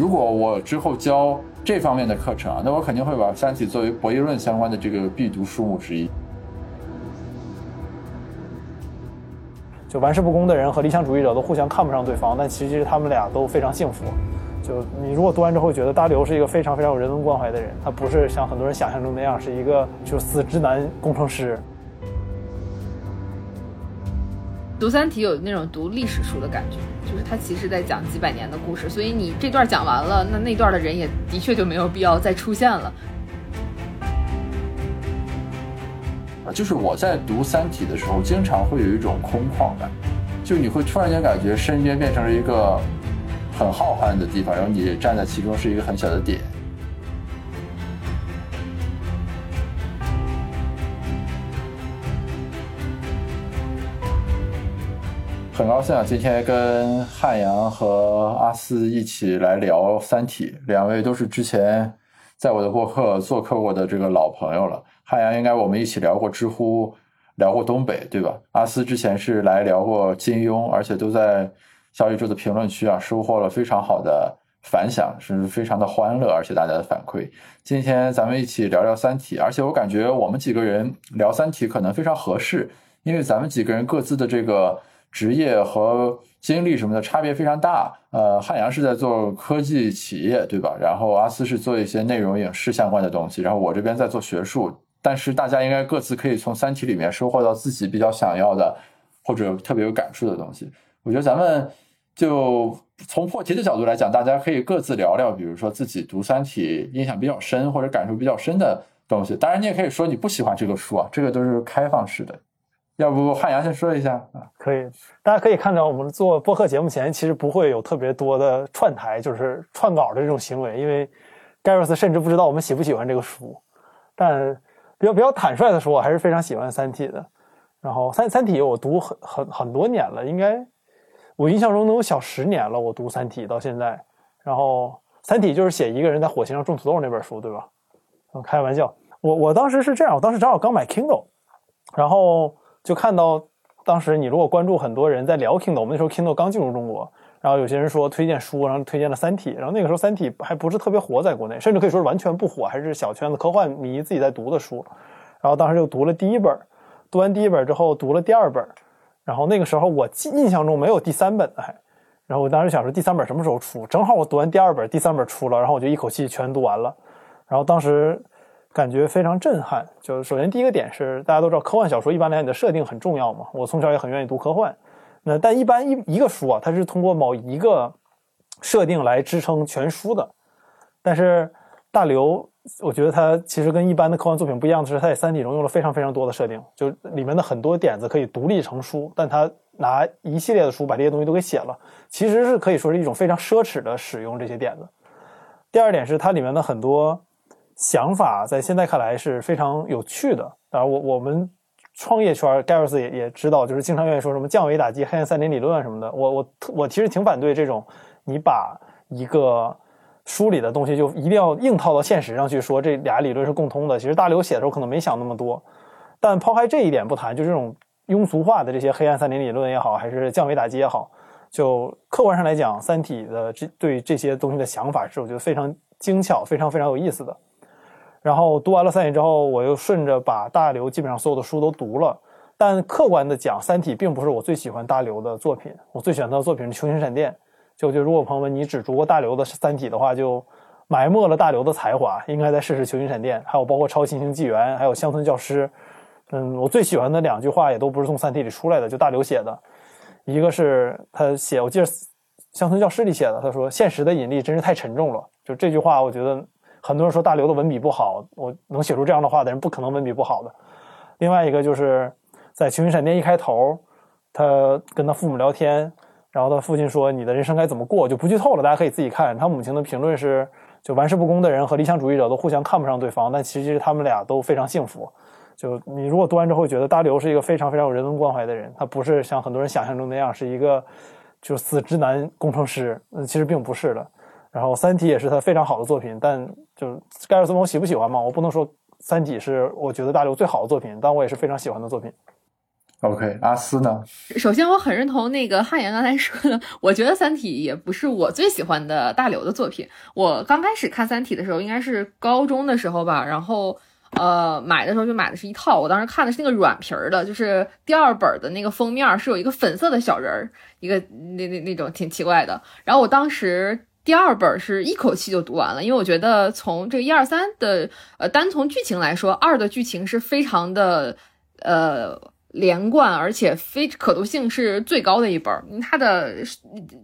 如果我之后教这方面的课程啊，那我肯定会把《三体》作为博弈论相关的这个必读书目之一。就玩世不恭的人和理想主义者都互相看不上对方，但其实他们俩都非常幸福。就你如果读完之后觉得大刘是一个非常非常有人文关怀的人，他不是像很多人想象中那样是一个就死直男工程师。读《三体》有那种读历史书的感觉，就是它其实在讲几百年的故事，所以你这段讲完了，那那段的人也的确就没有必要再出现了。就是我在读《三体》的时候，经常会有一种空旷感，就你会突然间感觉身边变成了一个很浩瀚的地方，然后你站在其中是一个很小的点。很高兴啊，今天跟汉阳和阿斯一起来聊《三体》，两位都是之前在我的播客做客过的这个老朋友了。汉阳应该我们一起聊过知乎，聊过东北，对吧？阿斯之前是来聊过金庸，而且都在小宇宙的评论区啊收获了非常好的反响，是非常的欢乐，而且大家的反馈。今天咱们一起聊聊《三体》，而且我感觉我们几个人聊《三体》可能非常合适，因为咱们几个人各自的这个职业和经历什么的差别非常大。呃，汉阳是在做科技企业，对吧？然后阿斯是做一些内容影视相关的东西，然后我这边在做学术。但是大家应该各自可以从《三体》里面收获到自己比较想要的，或者特别有感触的东西。我觉得咱们就从破题的角度来讲，大家可以各自聊聊，比如说自己读《三体》印象比较深或者感受比较深的东西。当然，你也可以说你不喜欢这个书啊，这个都是开放式的。要不汉阳先说一下啊？可以，大家可以看到，我们做播客节目前其实不会有特别多的串台，就是串稿的这种行为，因为盖瑞斯甚至不知道我们喜不喜欢这个书，但。比较比较坦率的说，我还是非常喜欢《三体》的。然后《三三体》我读很很很多年了，应该我印象中能有小十年了。我读《三体》到现在，然后《三体》就是写一个人在火星上种土豆那本书，对吧？嗯，开玩笑。我我当时是这样，我当时正好刚买 Kindle，然后就看到当时你如果关注很多人在聊 Kindle，我们那时候 Kindle 刚进入中国。然后有些人说推荐书，然后推荐了《三体》，然后那个时候《三体》还不是特别火在国内，甚至可以说是完全不火，还是小圈子科幻迷自己在读的书。然后当时就读了第一本，读完第一本之后读了第二本，然后那个时候我记印象中没有第三本的还，然后我当时想说第三本什么时候出？正好我读完第二本，第三本出了，然后我就一口气全读完了。然后当时感觉非常震撼，就是首先第一个点是大家都知道科幻小说一般来讲你的设定很重要嘛，我从小也很愿意读科幻。那但一般一一个书啊，它是通过某一个设定来支撑全书的。但是大刘，我觉得他其实跟一般的科幻作品不一样的是，他在《三体》中用了非常非常多的设定，就里面的很多点子可以独立成书，但他拿一系列的书把这些东西都给写了，其实是可以说是一种非常奢侈的使用这些点子。第二点是它里面的很多想法，在现在看来是非常有趣的。当然，我我们。创业圈，盖尔斯也也知道，就是经常愿意说什么降维打击、黑暗三点理论什么的。我我我其实挺反对这种，你把一个书里的东西就一定要硬套到现实上去说这俩理论是共通的。其实大刘写的时候可能没想那么多，但抛开这一点不谈，就这种庸俗化的这些黑暗三点理论也好，还是降维打击也好，就客观上来讲，《三体》的这对这些东西的想法是我觉得非常精巧、非常非常有意思的。然后读完了《三体》之后，我又顺着把大刘基本上所有的书都读了。但客观的讲，《三体》并不是我最喜欢大刘的作品。我最喜欢他的作品是《球形闪电》。就就如果朋友们你只读过大刘的《三体》的话，就埋没了大刘的才华。应该再试试《球形闪电》，还有包括《超新星纪元》，还有《乡村教师》。嗯，我最喜欢的两句话也都不是从《三体》里出来的，就大刘写的。一个是他写，我记得《乡村教师》里写的，他说：“现实的引力真是太沉重了。”就这句话，我觉得。很多人说大刘的文笔不好，我能写出这样的话的人不可能文笔不好的。另外一个就是在《群星闪电》一开头，他跟他父母聊天，然后他父亲说：“你的人生该怎么过？”就不剧透了，大家可以自己看。他母亲的评论是：就玩世不恭的人和理想主义者都互相看不上对方，但其实他们俩都非常幸福。就你如果读完之后觉得大刘是一个非常非常有人文关怀的人，他不是像很多人想象中那样是一个就死直男工程师，嗯，其实并不是的。然后《三体》也是他非常好的作品，但就是盖尔斯蒙喜不喜欢嘛？我不能说《三体》是我觉得大刘最好的作品，但我也是非常喜欢的作品。OK，阿斯呢？首先，我很认同那个汉言刚才说的，我觉得《三体》也不是我最喜欢的大刘的作品。我刚开始看《三体》的时候，应该是高中的时候吧，然后呃买的时候就买的是一套，我当时看的是那个软皮儿的，就是第二本的那个封面是有一个粉色的小人儿，一个那那那种挺奇怪的。然后我当时第二本是一口气就读完了，因为我觉得从这个一二三的呃单从剧情来说，二的剧情是非常的呃。连贯而且非可读性是最高的一本，它的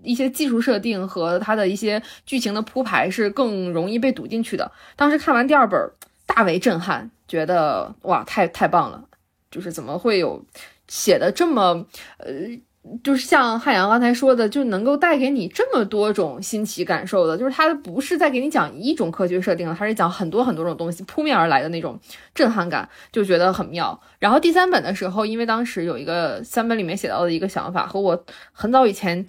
一些技术设定和它的一些剧情的铺排是更容易被读进去的。当时看完第二本，大为震撼，觉得哇，太太棒了！就是怎么会有写的这么呃。就是像汉阳刚才说的，就能够带给你这么多种新奇感受的，就是它不是在给你讲一种科学设定了，它是讲很多很多种东西扑面而来的那种震撼感，就觉得很妙。然后第三本的时候，因为当时有一个三本里面写到的一个想法，和我很早以前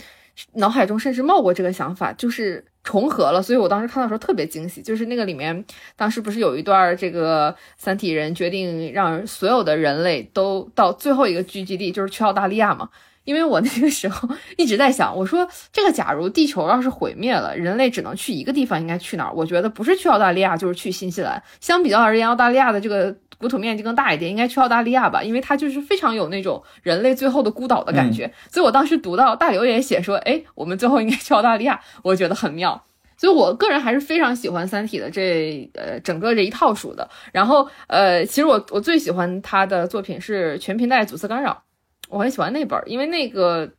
脑海中甚至冒过这个想法，就是重合了，所以我当时看到时候特别惊喜。就是那个里面当时不是有一段这个三体人决定让所有的人类都到最后一个聚集地，就是去澳大利亚嘛。因为我那个时候一直在想，我说这个假如地球要是毁灭了，人类只能去一个地方，应该去哪儿？我觉得不是去澳大利亚，就是去新西兰。相比较而言，澳大利亚的这个国土面积更大一点，应该去澳大利亚吧，因为它就是非常有那种人类最后的孤岛的感觉。所以我当时读到大刘也写说，哎，我们最后应该去澳大利亚，我觉得很妙。所以我个人还是非常喜欢《三体》的这呃整个这一套书的。然后呃，其实我我最喜欢他的作品是《全频带阻塞干扰》。我很喜欢那本，因为那个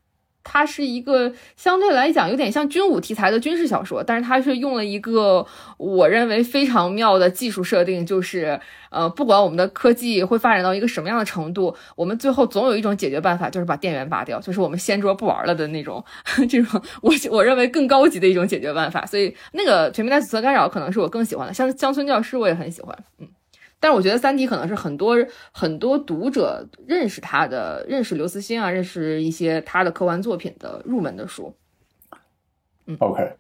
它是一个相对来讲有点像军武题材的军事小说，但是它是用了一个我认为非常妙的技术设定，就是呃，不管我们的科技会发展到一个什么样的程度，我们最后总有一种解决办法，就是把电源拔掉，就是我们掀桌不玩了的那种 这种我我认为更高级的一种解决办法。所以那个全面带阻塞干扰可能是我更喜欢的，像乡村教师我也很喜欢，嗯。但是我觉得《三体》可能是很多很多读者认识他的、认识刘慈欣啊、认识一些他的科幻作品的入门的书。嗯，OK，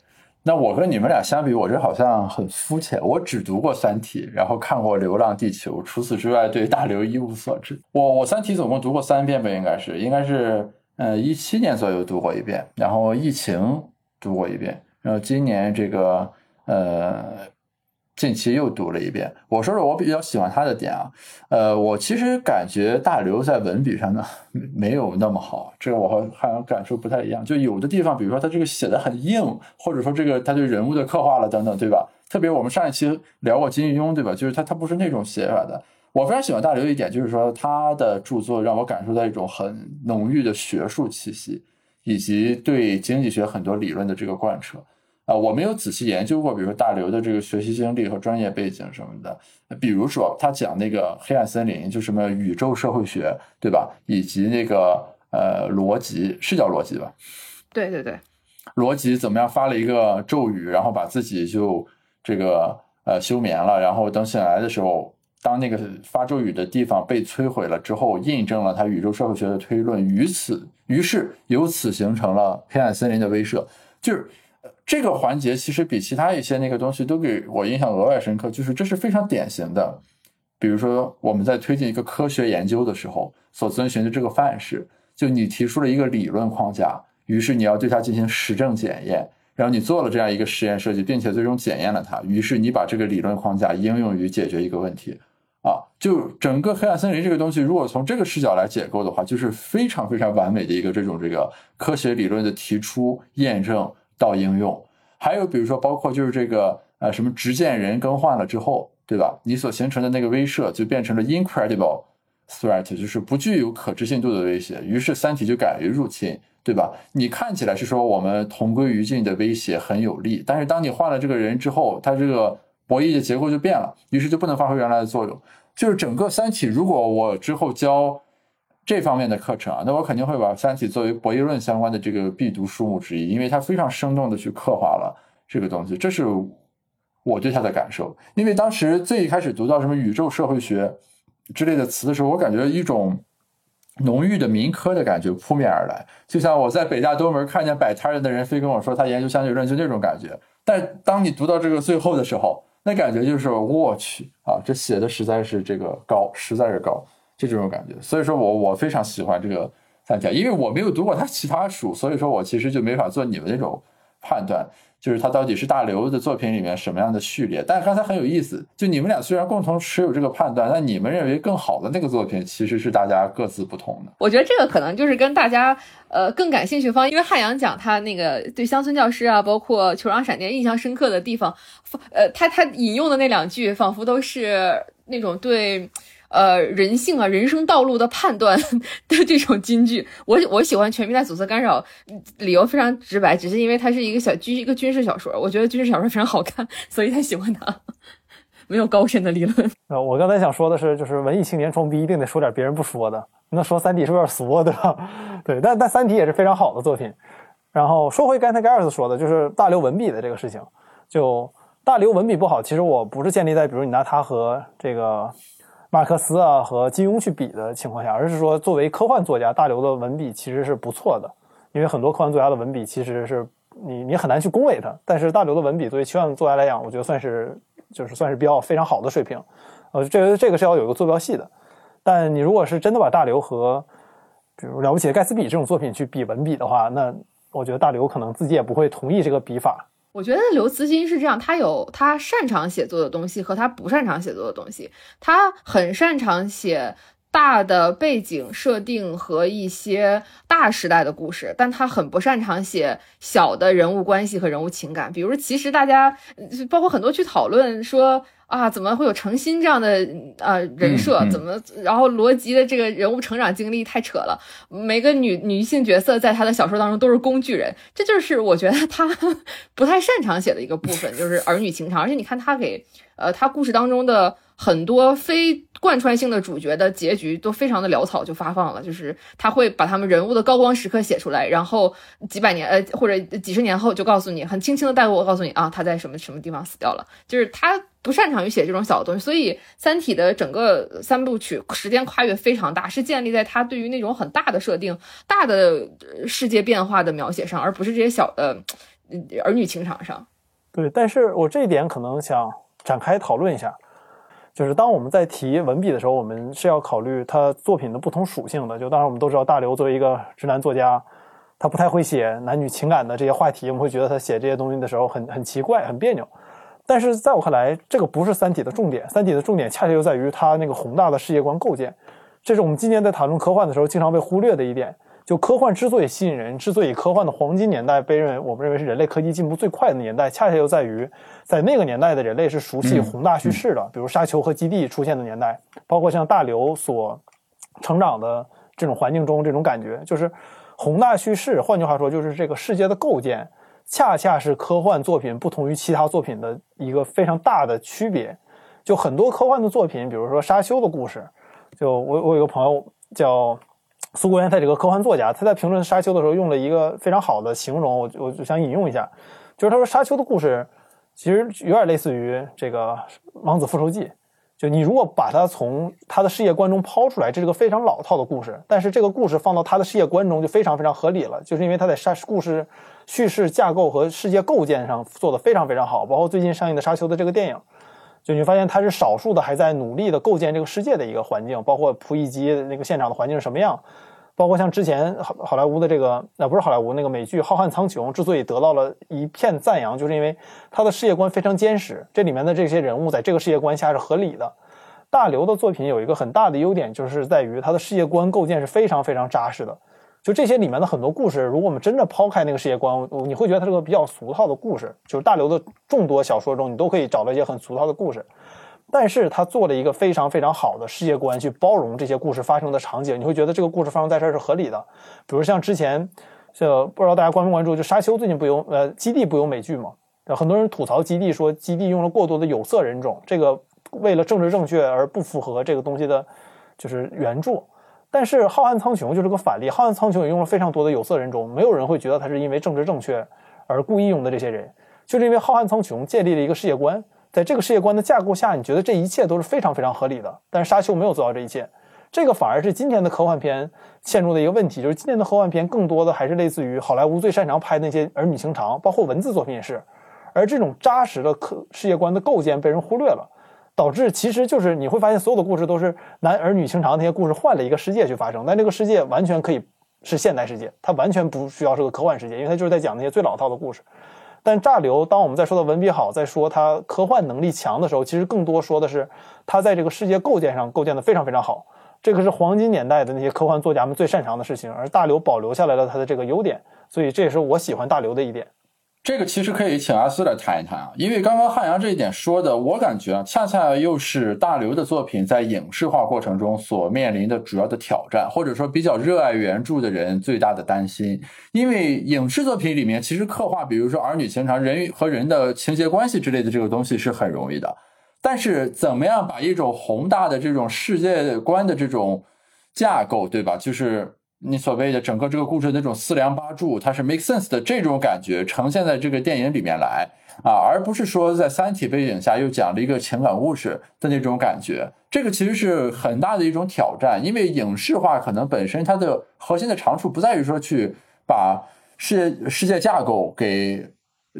那我跟你们俩相比，我这好像很肤浅。我只读过《三体》，然后看过《流浪地球》，除此之外对大刘一无所知。我我《三体》总共读过三遍吧，应该是应该是嗯一七年左右读过一遍，然后疫情读过一遍，然后今年这个呃。近期又读了一遍。我说说我比较喜欢他的点啊，呃，我其实感觉大刘在文笔上呢没有那么好，这个我和汉阳感受不太一样。就有的地方，比如说他这个写的很硬，或者说这个他对人物的刻画了等等，对吧？特别我们上一期聊过金庸，对吧？就是他他不是那种写法的。我非常喜欢大刘一点，就是说他的著作让我感受到一种很浓郁的学术气息，以及对经济学很多理论的这个贯彻。啊，我没有仔细研究过，比如说大刘的这个学习经历和专业背景什么的。比如说他讲那个黑暗森林，就什么宇宙社会学，对吧？以及那个呃逻辑，是叫逻辑吧？对对对，逻辑怎么样发了一个咒语，然后把自己就这个呃休眠了，然后等醒来的时候，当那个发咒语的地方被摧毁了之后，印证了他宇宙社会学的推论，于此于是由此形成了黑暗森林的威慑，就是。这个环节其实比其他一些那个东西都给我印象额外深刻，就是这是非常典型的。比如说我们在推进一个科学研究的时候所遵循的这个范式，就你提出了一个理论框架，于是你要对它进行实证检验，然后你做了这样一个实验设计，并且最终检验了它，于是你把这个理论框架应用于解决一个问题。啊，就整个黑暗森林这个东西，如果从这个视角来解构的话，就是非常非常完美的一个这种这个科学理论的提出验证。到应用，还有比如说，包括就是这个呃，什么执剑人更换了之后，对吧？你所形成的那个威慑就变成了 incredible threat，就是不具有可置信度的威胁。于是三体就敢于入侵，对吧？你看起来是说我们同归于尽的威胁很有利，但是当你换了这个人之后，他这个博弈的结构就变了，于是就不能发挥原来的作用。就是整个三体，如果我之后教。这方面的课程啊，那我肯定会把《三体》作为博弈论相关的这个必读书目之一，因为它非常生动的去刻画了这个东西，这是我对它的感受。因为当时最一开始读到什么宇宙社会学之类的词的时候，我感觉一种浓郁的民科的感觉扑面而来，就像我在北大东门看见摆摊的人非跟我说他研究相对论，就那种感觉。但当你读到这个最后的时候，那感觉就是我去啊，这写的实在是这个高，实在是高。就这种感觉。所以说我我非常喜欢这个三家，因为我没有读过他其他书，所以说我其实就没法做你们那种判断。就是他到底是大刘的作品里面什么样的序列？但是刚才很有意思，就你们俩虽然共同持有这个判断，但你们认为更好的那个作品其实是大家各自不同的。我觉得这个可能就是跟大家呃更感兴趣方，因为汉阳讲他那个对乡村教师啊，包括球场闪电印象深刻的地方，呃，他他引用的那两句仿佛都是那种对。呃，人性啊，人生道路的判断 的这种金句，我我喜欢《全民在阻塞干扰》，理由非常直白，只是因为它是一个小军一个军事小说，我觉得军事小说非常好看，所以才喜欢它，没有高深的理论。呃，我刚才想说的是，就是文艺青年装逼一定得说点别人不说的，那说《三体》是不是有点俗啊，对吧？对，但但《三体》也是非常好的作品。然后说回刚才盖尔斯说的，就是大刘文笔的这个事情，就大刘文笔不好，其实我不是建立在比如你拿他和这个。马克思啊和金庸去比的情况下，而是说作为科幻作家，大刘的文笔其实是不错的。因为很多科幻作家的文笔其实是你你很难去恭维他，但是大刘的文笔作为科幻作家来讲，我觉得算是就是算是比较非常好的水平。呃，这个这个是要有一个坐标系的。但你如果是真的把大刘和比如了不起的盖茨比这种作品去比文笔的话，那我觉得大刘可能自己也不会同意这个比法。我觉得刘慈欣是这样，他有他擅长写作的东西和他不擅长写作的东西。他很擅长写大的背景设定和一些大时代的故事，但他很不擅长写小的人物关系和人物情感。比如，其实大家包括很多去讨论说。啊，怎么会有程心这样的呃人设？怎么，然后罗辑的这个人物成长经历太扯了。每个女女性角色在他的小说当中都是工具人，这就是我觉得他 不太擅长写的一个部分，就是儿女情长。而且你看他给呃他故事当中的。很多非贯穿性的主角的结局都非常的潦草，就发放了。就是他会把他们人物的高光时刻写出来，然后几百年呃或者几十年后就告诉你，很轻轻的带过我，告诉你啊他在什么什么地方死掉了。就是他不擅长于写这种小的东西，所以《三体》的整个三部曲时间跨越非常大，是建立在他对于那种很大的设定、大的世界变化的描写上，而不是这些小的 儿女情长上。对，但是我这一点可能想展开讨论一下。就是当我们在提文笔的时候，我们是要考虑他作品的不同属性的。就当然我们都知道，大刘作为一个直男作家，他不太会写男女情感的这些话题，我们会觉得他写这些东西的时候很很奇怪、很别扭。但是在我看来，这个不是《三体》的重点，《三体》的重点恰恰就在于它那个宏大的世界观构建。这是我们今年在谈论科幻的时候经常被忽略的一点。就科幻之所以吸引人，之所以科幻的黄金年代被认为我们认为是人类科技进步最快的年代，恰恰就在于在那个年代的人类是熟悉宏大叙事的，比如沙丘和基地出现的年代，包括像大刘所成长的这种环境中，这种感觉就是宏大叙事。换句话说，就是这个世界的构建，恰恰是科幻作品不同于其他作品的一个非常大的区别。就很多科幻的作品，比如说沙丘的故事，就我我有个朋友叫。苏国元，他这个科幻作家，他在评论《沙丘》的时候用了一个非常好的形容，我我就想引用一下，就是他说《沙丘》的故事其实有点类似于这个《王子复仇记》，就你如果把它从他的世界观中抛出来，这是个非常老套的故事，但是这个故事放到他的世界观中就非常非常合理了，就是因为他在沙故事叙事架构和世界构建上做的非常非常好，包括最近上映的《沙丘》的这个电影。就你发现它是少数的还在努力的构建这个世界的一个环境，包括仆役机那个现场的环境是什么样，包括像之前好好莱坞的这个，那不是好莱坞那个美剧《浩瀚苍穹》之所以得到了一片赞扬，就是因为它的世界观非常坚实，这里面的这些人物在这个世界观下是合理的。大刘的作品有一个很大的优点，就是在于他的世界观构建是非常非常扎实的。就这些里面的很多故事，如果我们真的抛开那个世界观，你会觉得它是个比较俗套的故事。就是大刘的众多小说中，你都可以找到一些很俗套的故事，但是他做了一个非常非常好的世界观去包容这些故事发生的场景，你会觉得这个故事发生在这儿是合理的。比如像之前，这不知道大家关没关注，就沙丘最近不有呃基地不有美剧吗？很多人吐槽基地说基地用了过多的有色人种，这个为了政治正确而不符合这个东西的，就是原著。但是《浩瀚苍穹》就是个反例，《浩瀚苍穹》也用了非常多的有色人种，没有人会觉得他是因为政治正确而故意用的。这些人就是因为《浩瀚苍穹》建立了一个世界观，在这个世界观的架构下，你觉得这一切都是非常非常合理的。但是《沙丘》没有做到这一切，这个反而是今天的科幻片陷入的一个问题，就是今天的科幻片更多的还是类似于好莱坞最擅长拍那些儿女情长，包括文字作品也是，而这种扎实的科世界观的构建被人忽略了。导致其实就是你会发现所有的故事都是男儿女情长那些故事换了一个世界去发生，但这个世界完全可以是现代世界，它完全不需要是个科幻世界，因为它就是在讲那些最老套的故事。但炸流，当我们在说到文笔好，在说它科幻能力强的时候，其实更多说的是它在这个世界构建上构建的非常非常好。这个是黄金年代的那些科幻作家们最擅长的事情，而大刘保留下来了他的这个优点，所以这也是我喜欢大刘的一点。这个其实可以请阿斯来谈一谈啊，因为刚刚汉阳这一点说的，我感觉啊，恰恰又是大刘的作品在影视化过程中所面临的主要的挑战，或者说比较热爱原著的人最大的担心。因为影视作品里面其实刻画，比如说儿女情长、人与和人的情节关系之类的这个东西是很容易的。但是，怎么样把一种宏大的这种世界观的这种架构，对吧？就是你所谓的整个这个故事的那种四梁八柱，它是 make sense 的这种感觉呈现在这个电影里面来啊，而不是说在三体背景下又讲了一个情感故事的那种感觉。这个其实是很大的一种挑战，因为影视化可能本身它的核心的长处不在于说去把世界世界架构给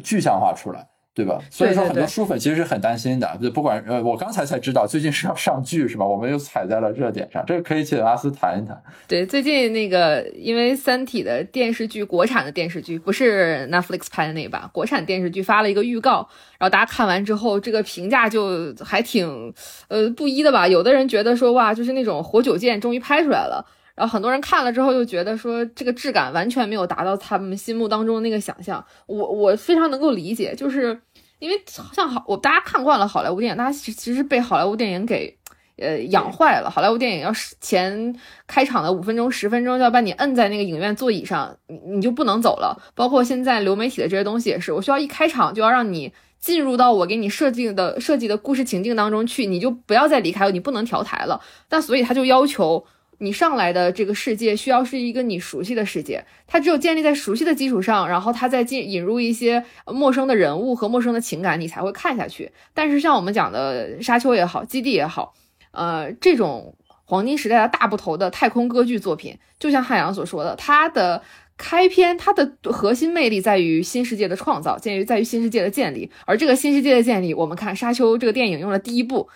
具象化出来。对吧？所以说很多书粉其实是很担心的。就不管呃，我刚才才知道最近是要上剧是吧？我们又踩在了热点上，这个可以请阿斯谈一谈。对，最近那个因为《三体》的电视剧，国产的电视剧不是 Netflix 拍的那版，国产电视剧发了一个预告，然后大家看完之后，这个评价就还挺呃不一的吧？有的人觉得说哇，就是那种活久见终于拍出来了。然后很多人看了之后又觉得说这个质感完全没有达到他们心目当中的那个想象。我我非常能够理解，就是因为像好我大家看惯了好莱坞电影，大家其其实被好莱坞电影给呃养坏了。好莱坞电影要是前开场的五分钟十分钟就要把你摁在那个影院座椅上，你你就不能走了。包括现在流媒体的这些东西也是，我需要一开场就要让你进入到我给你设计的设计的故事情境当中去，你就不要再离开，你不能调台了。但所以他就要求。你上来的这个世界需要是一个你熟悉的世界，它只有建立在熟悉的基础上，然后它再进引入一些陌生的人物和陌生的情感，你才会看下去。但是像我们讲的沙丘也好，基地也好，呃，这种黄金时代的大部头的太空歌剧作品，就像汉阳所说的，它的开篇，它的核心魅力在于新世界的创造，建于在于新世界的建立。而这个新世界的建立，我们看沙丘这个电影用了第一部。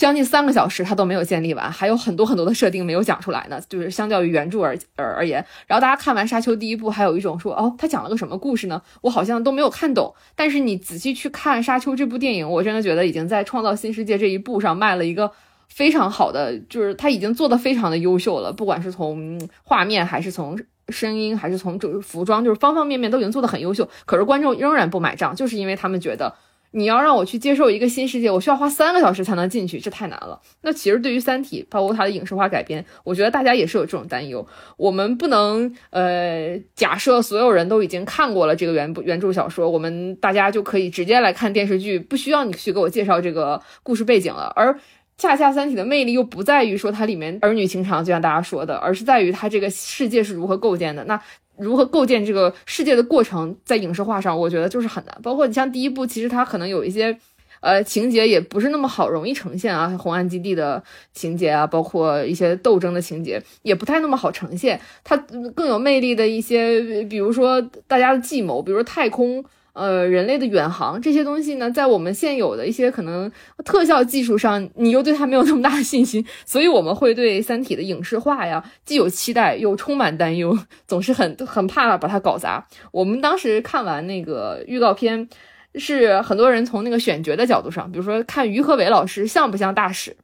将近三个小时，它都没有建立完，还有很多很多的设定没有讲出来呢。就是相较于原著而而而言，然后大家看完《沙丘》第一部，还有一种说，哦，他讲了个什么故事呢？我好像都没有看懂。但是你仔细去看《沙丘》这部电影，我真的觉得已经在创造新世界这一步上迈了一个非常好的，就是他已经做的非常的优秀了。不管是从画面，还是从声音，还是从就是服装，就是方方面面都已经做的很优秀。可是观众仍然不买账，就是因为他们觉得。你要让我去接受一个新世界，我需要花三个小时才能进去，这太难了。那其实对于《三体》包括它的影视化改编，我觉得大家也是有这种担忧。我们不能呃假设所有人都已经看过了这个原原著小说，我们大家就可以直接来看电视剧，不需要你去给我介绍这个故事背景了。而恰恰《三体》的魅力又不在于说它里面儿女情长，就像大家说的，而是在于它这个世界是如何构建的。那如何构建这个世界的过程，在影视化上，我觉得就是很难。包括你像第一部，其实它可能有一些，呃，情节也不是那么好容易呈现啊，红岸基地的情节啊，包括一些斗争的情节，也不太那么好呈现。它更有魅力的一些，比如说大家的计谋，比如说太空。呃，人类的远航这些东西呢，在我们现有的一些可能特效技术上，你又对它没有那么大的信心，所以我们会对《三体》的影视化呀，既有期待又充满担忧，总是很很怕把它搞砸。我们当时看完那个预告片，是很多人从那个选角的角度上，比如说看于和伟老师像不像大使，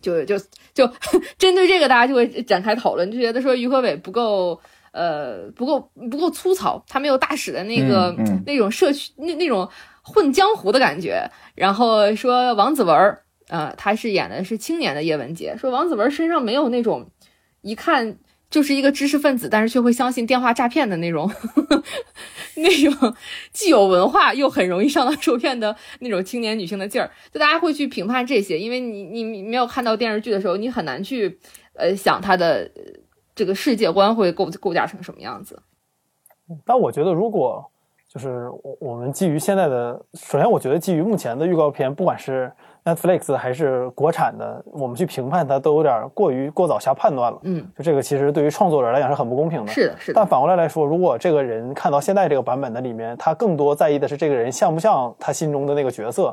就就就 针对这个，大家就会展开讨论，就觉得说于和伟不够。呃，不够不够粗糙，他没有大使的那个那种社区那那种混江湖的感觉。然后说王子文儿，呃，他是演的是青年的叶文洁，说王子文身上没有那种一看就是一个知识分子，但是却会相信电话诈骗的那种 那种既有文化又很容易上当受骗的那种青年女性的劲儿。就大家会去评判这些，因为你你没有看到电视剧的时候，你很难去呃想他的。这个世界观会构构架成什么样子？但我觉得，如果就是我我们基于现在的，首先我觉得基于目前的预告片，不管是 Netflix 还是国产的，我们去评判它都有点过于过早下判断了。嗯，就这个其实对于创作者来讲是很不公平的。是的，是的。但反过来来说，如果这个人看到现在这个版本的里面，他更多在意的是这个人像不像他心中的那个角色，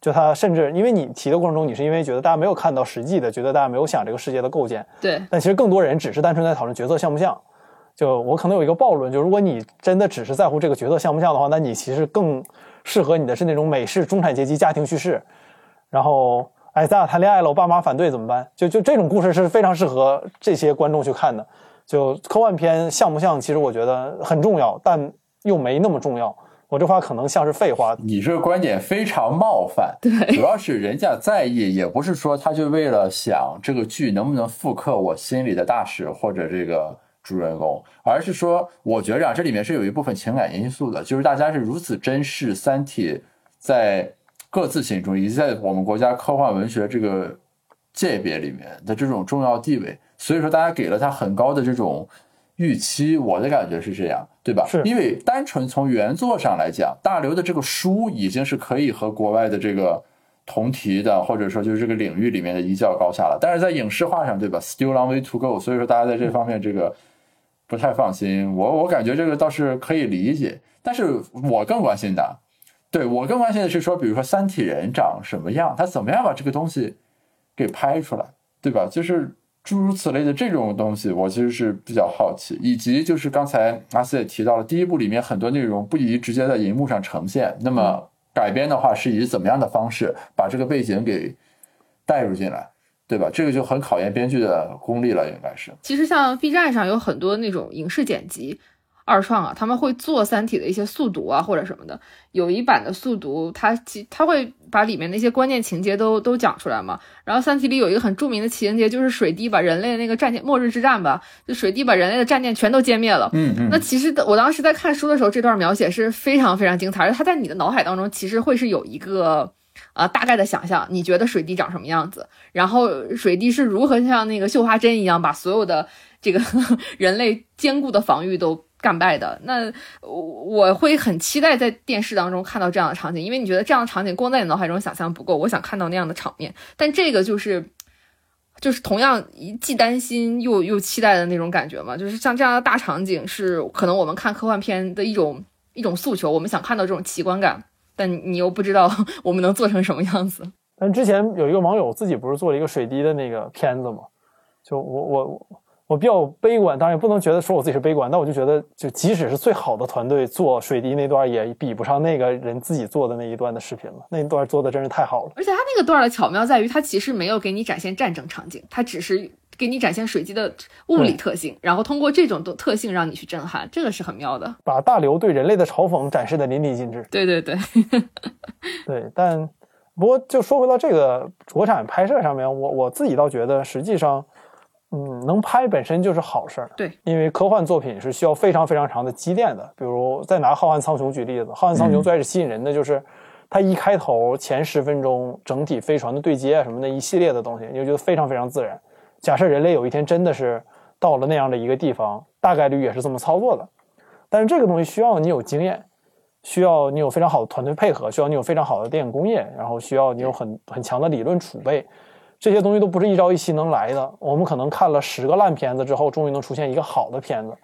就他甚至因为你提的过程中，你是因为觉得大家没有看到实际的，觉得大家没有想这个世界的构建，对，但其实更多人只是单纯在讨论角色像不像。就我可能有一个暴论，就如果你真的只是在乎这个角色像不像的话，那你其实更适合你的是那种美式中产阶级家庭叙事。然后，哎，咱俩谈恋爱了，我爸妈反对怎么办？就就这种故事是非常适合这些观众去看的。就科幻片像不像，其实我觉得很重要，但又没那么重要。我这话可能像是废话。你这个观点非常冒犯，对，主要是人家在意，也不是说他就为了想这个剧能不能复刻我心里的大使或者这个。主人公，而是说，我觉着啊这里面是有一部分情感因素的，就是大家是如此珍视《三体》在各自心中，以及在我们国家科幻文学这个界别里面的这种重要地位，所以说大家给了他很高的这种预期。我的感觉是这样，对吧？是因为单纯从原作上来讲，大刘的这个书已经是可以和国外的这个同题的，或者说就是这个领域里面的一较高下了。但是在影视化上，对吧？Still long way to go。所以说大家在这方面这个。不太放心，我我感觉这个倒是可以理解，但是我更关心的，对我更关心的是说，比如说三体人长什么样，他怎么样把这个东西给拍出来，对吧？就是诸如此类的这种东西，我其实是比较好奇，以及就是刚才阿斯也提到了，第一部里面很多内容不宜直接在荧幕上呈现，那么改编的话是以怎么样的方式把这个背景给带入进来？对吧？这个就很考验编剧的功力了，应该是。其实像 B 站上有很多那种影视剪辑二创啊，他们会做《三体》的一些速读啊或者什么的。有一版的速读，它其它会把里面那些关键情节都都讲出来嘛。然后《三体》里有一个很著名的情节，就是水滴把人类那个战舰末日之战吧，就水滴把人类的战舰全都歼灭了。嗯嗯。那其实我当时在看书的时候，这段描写是非常非常精彩，而它在你的脑海当中其实会是有一个。啊，大概的想象，你觉得水滴长什么样子？然后水滴是如何像那个绣花针一样，把所有的这个 人类坚固的防御都干败的？那我会很期待在电视当中看到这样的场景，因为你觉得这样的场景光在你脑海中想象不够，我想看到那样的场面。但这个就是，就是同样既担心又又期待的那种感觉嘛。就是像这样的大场景，是可能我们看科幻片的一种一种诉求，我们想看到这种奇观感。但你又不知道 我们能做成什么样子。但之前有一个网友自己不是做了一个水滴的那个片子吗？就我我我我比较悲观，当然也不能觉得说我自己是悲观，但我就觉得，就即使是最好的团队做水滴那段，也比不上那个人自己做的那一段的视频了。那一段做的真是太好了。而且他那个段的巧妙在于，他其实没有给你展现战争场景，他只是给你展现水滴的物理特性，然后通过这种的特性让你去震撼，这个是很妙的。把大刘对人类的嘲讽展示的淋漓尽致。对对对，对，但。不过，就说回到这个国产拍摄上面，我我自己倒觉得，实际上，嗯，能拍本身就是好事儿。对，因为科幻作品是需要非常非常长的积淀的。比如，再拿《浩瀚苍穹》举例子，《浩瀚苍穹》最开始吸引人的就是，它一开头前十分钟整体飞船的对接啊什么的一系列的东西，你就觉得非常非常自然。假设人类有一天真的是到了那样的一个地方，大概率也是这么操作的。但是这个东西需要你有经验。需要你有非常好的团队配合，需要你有非常好的电影工业，然后需要你有很很强的理论储备，这些东西都不是一朝一夕能来的。我们可能看了十个烂片子之后，终于能出现一个好的片子，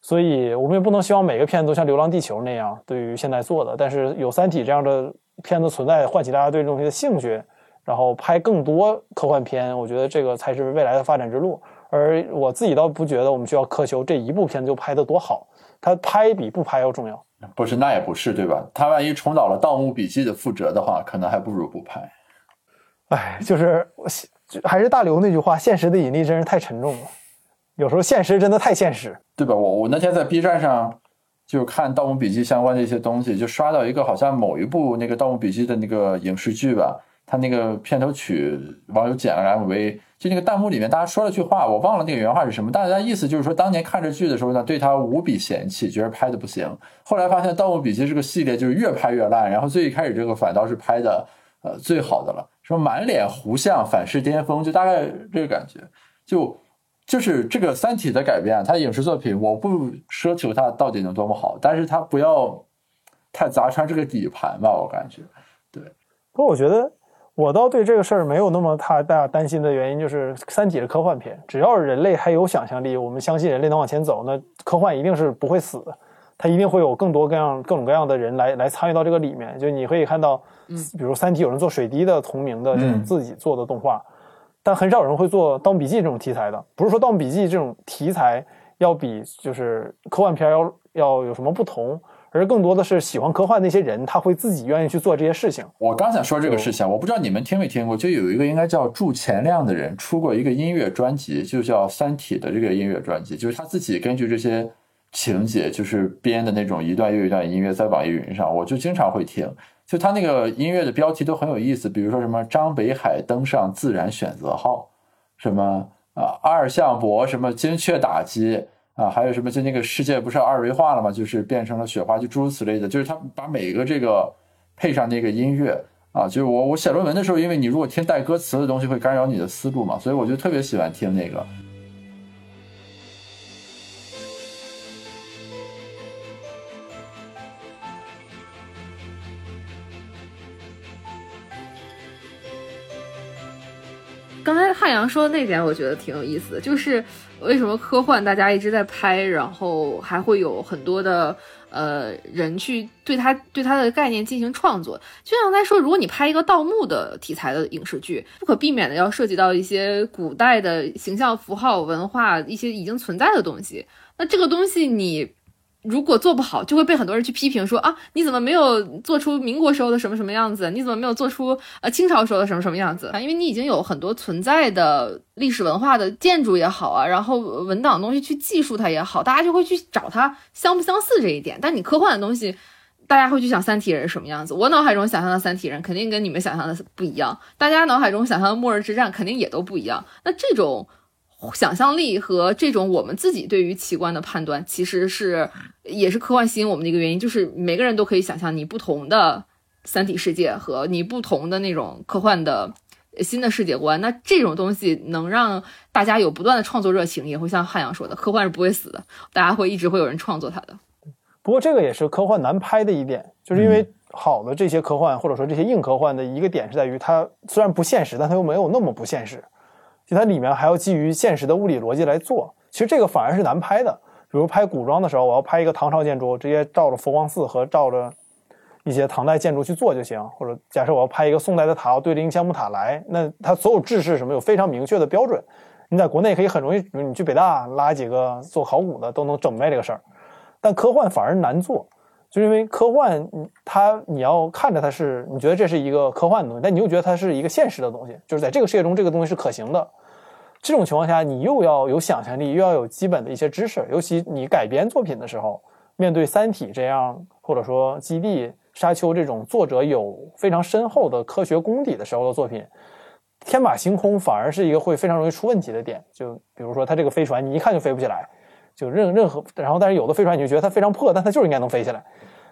所以我们也不能希望每个片子都像《流浪地球》那样，对于现在做的。但是有《三体》这样的片子存在，唤起大家对这东西的兴趣，然后拍更多科幻片，我觉得这个才是未来的发展之路。而我自己倒不觉得我们需要苛求这一部片子就拍得多好，它拍比不拍要重要。不是，那也不是，对吧？他万一重蹈了《盗墓笔记》的覆辙的话，可能还不如不拍。哎，就是还是大刘那句话：“现实的引力真是太沉重了。”有时候现实真的太现实，对吧？我我那天在 B 站上就看《盗墓笔记》相关的一些东西，就刷到一个好像某一部那个《盗墓笔记》的那个影视剧吧，他那个片头曲网友剪了 MV。就那个弹幕里面，大家说了句话，我忘了那个原话是什么。大家意思就是说，当年看这剧的时候呢，对他无比嫌弃，觉得拍的不行。后来发现《盗墓笔记》这个系列就是越拍越烂，然后最一开始这个反倒是拍的呃最好的了，说满脸胡相，反噬巅峰，就大概这个感觉。就就是这个《三体》的改编，它影视作品，我不奢求它到底能多么好，但是它不要太砸穿这个底盘吧，我感觉。对，不过我觉得。我倒对这个事儿没有那么太大担心的原因，就是《三体》是科幻片，只要人类还有想象力，我们相信人类能往前走，那科幻一定是不会死的，它一定会有更多各样各种各样的人来来参与到这个里面。就你可以看到，嗯比如《三体》有人做水滴的同名的这种嗯自己做的动画，但很少有人会做《盗墓笔记》这种题材的。不是说《盗墓笔记》这种题材要比就是科幻片要要有什么不同，而更多的是喜欢科幻那些人，他会自己愿意去做这些事情。我刚想说这个事情，我不知道你们听没听过，就有一个应该叫祝前亮的人出过一个音乐专辑，就叫《三体》的这个音乐专辑，就是他自己根据这些情节，就是编的那种一段又一段音乐，在网易云上，我就经常会听。就他那个音乐的标题都很有意思，比如说什么张北海登上自然选择号，什么啊二向箔什么精确打击啊，还有什么就那个世界不是二维化了吗？就是变成了雪花，就诸如此类的，就是他把每个这个配上那个音乐啊，就是我我写论文的时候，因为你如果听带歌词的东西会干扰你的思路嘛，所以我就特别喜欢听那个。汉阳说的那点，我觉得挺有意思的，就是为什么科幻大家一直在拍，然后还会有很多的呃人去对它对它的概念进行创作。就像在说，如果你拍一个盗墓的题材的影视剧，不可避免的要涉及到一些古代的形象符号、文化一些已经存在的东西。那这个东西你。如果做不好，就会被很多人去批评说啊，你怎么没有做出民国时候的什么什么样子？你怎么没有做出呃清朝时候的什么什么样子？啊，因为你已经有很多存在的历史文化的建筑也好啊，然后文档的东西去记述它也好，大家就会去找它相不相似这一点。但你科幻的东西，大家会去想三体人什么样子。我脑海中想象的三体人肯定跟你们想象的不一样，大家脑海中想象的末日之战肯定也都不一样。那这种。想象力和这种我们自己对于奇观的判断，其实是也是科幻吸引我们的一个原因，就是每个人都可以想象你不同的三体世界和你不同的那种科幻的新的世界观。那这种东西能让大家有不断的创作热情，也会像汉阳说的，科幻是不会死的，大家会一直会有人创作它的。不过这个也是科幻难拍的一点，就是因为好的这些科幻或者说这些硬科幻的一个点是在于，它虽然不现实，但它又没有那么不现实。就它里面还要基于现实的物理逻辑来做，其实这个反而是难拍的。比如拍古装的时候，我要拍一个唐朝建筑，直接照着佛光寺和照着一些唐代建筑去做就行。或者假设我要拍一个宋代的塔，要对着应香木塔来，那它所有制式什么有非常明确的标准。你在国内可以很容易，你去北大拉几个做考古的都能整明白这个事儿，但科幻反而难做。就因为科幻，它你要看着它是，你觉得这是一个科幻的东西，但你又觉得它是一个现实的东西，就是在这个世界中，这个东西是可行的。这种情况下，你又要有想象力，又要有基本的一些知识，尤其你改编作品的时候，面对《三体》这样，或者说《基地》《沙丘》这种作者有非常深厚的科学功底的时候的作品，天马行空反而是一个会非常容易出问题的点。就比如说，它这个飞船，你一看就飞不起来。就任任何，然后但是有的飞船你就觉得它非常破，但它就是应该能飞起来。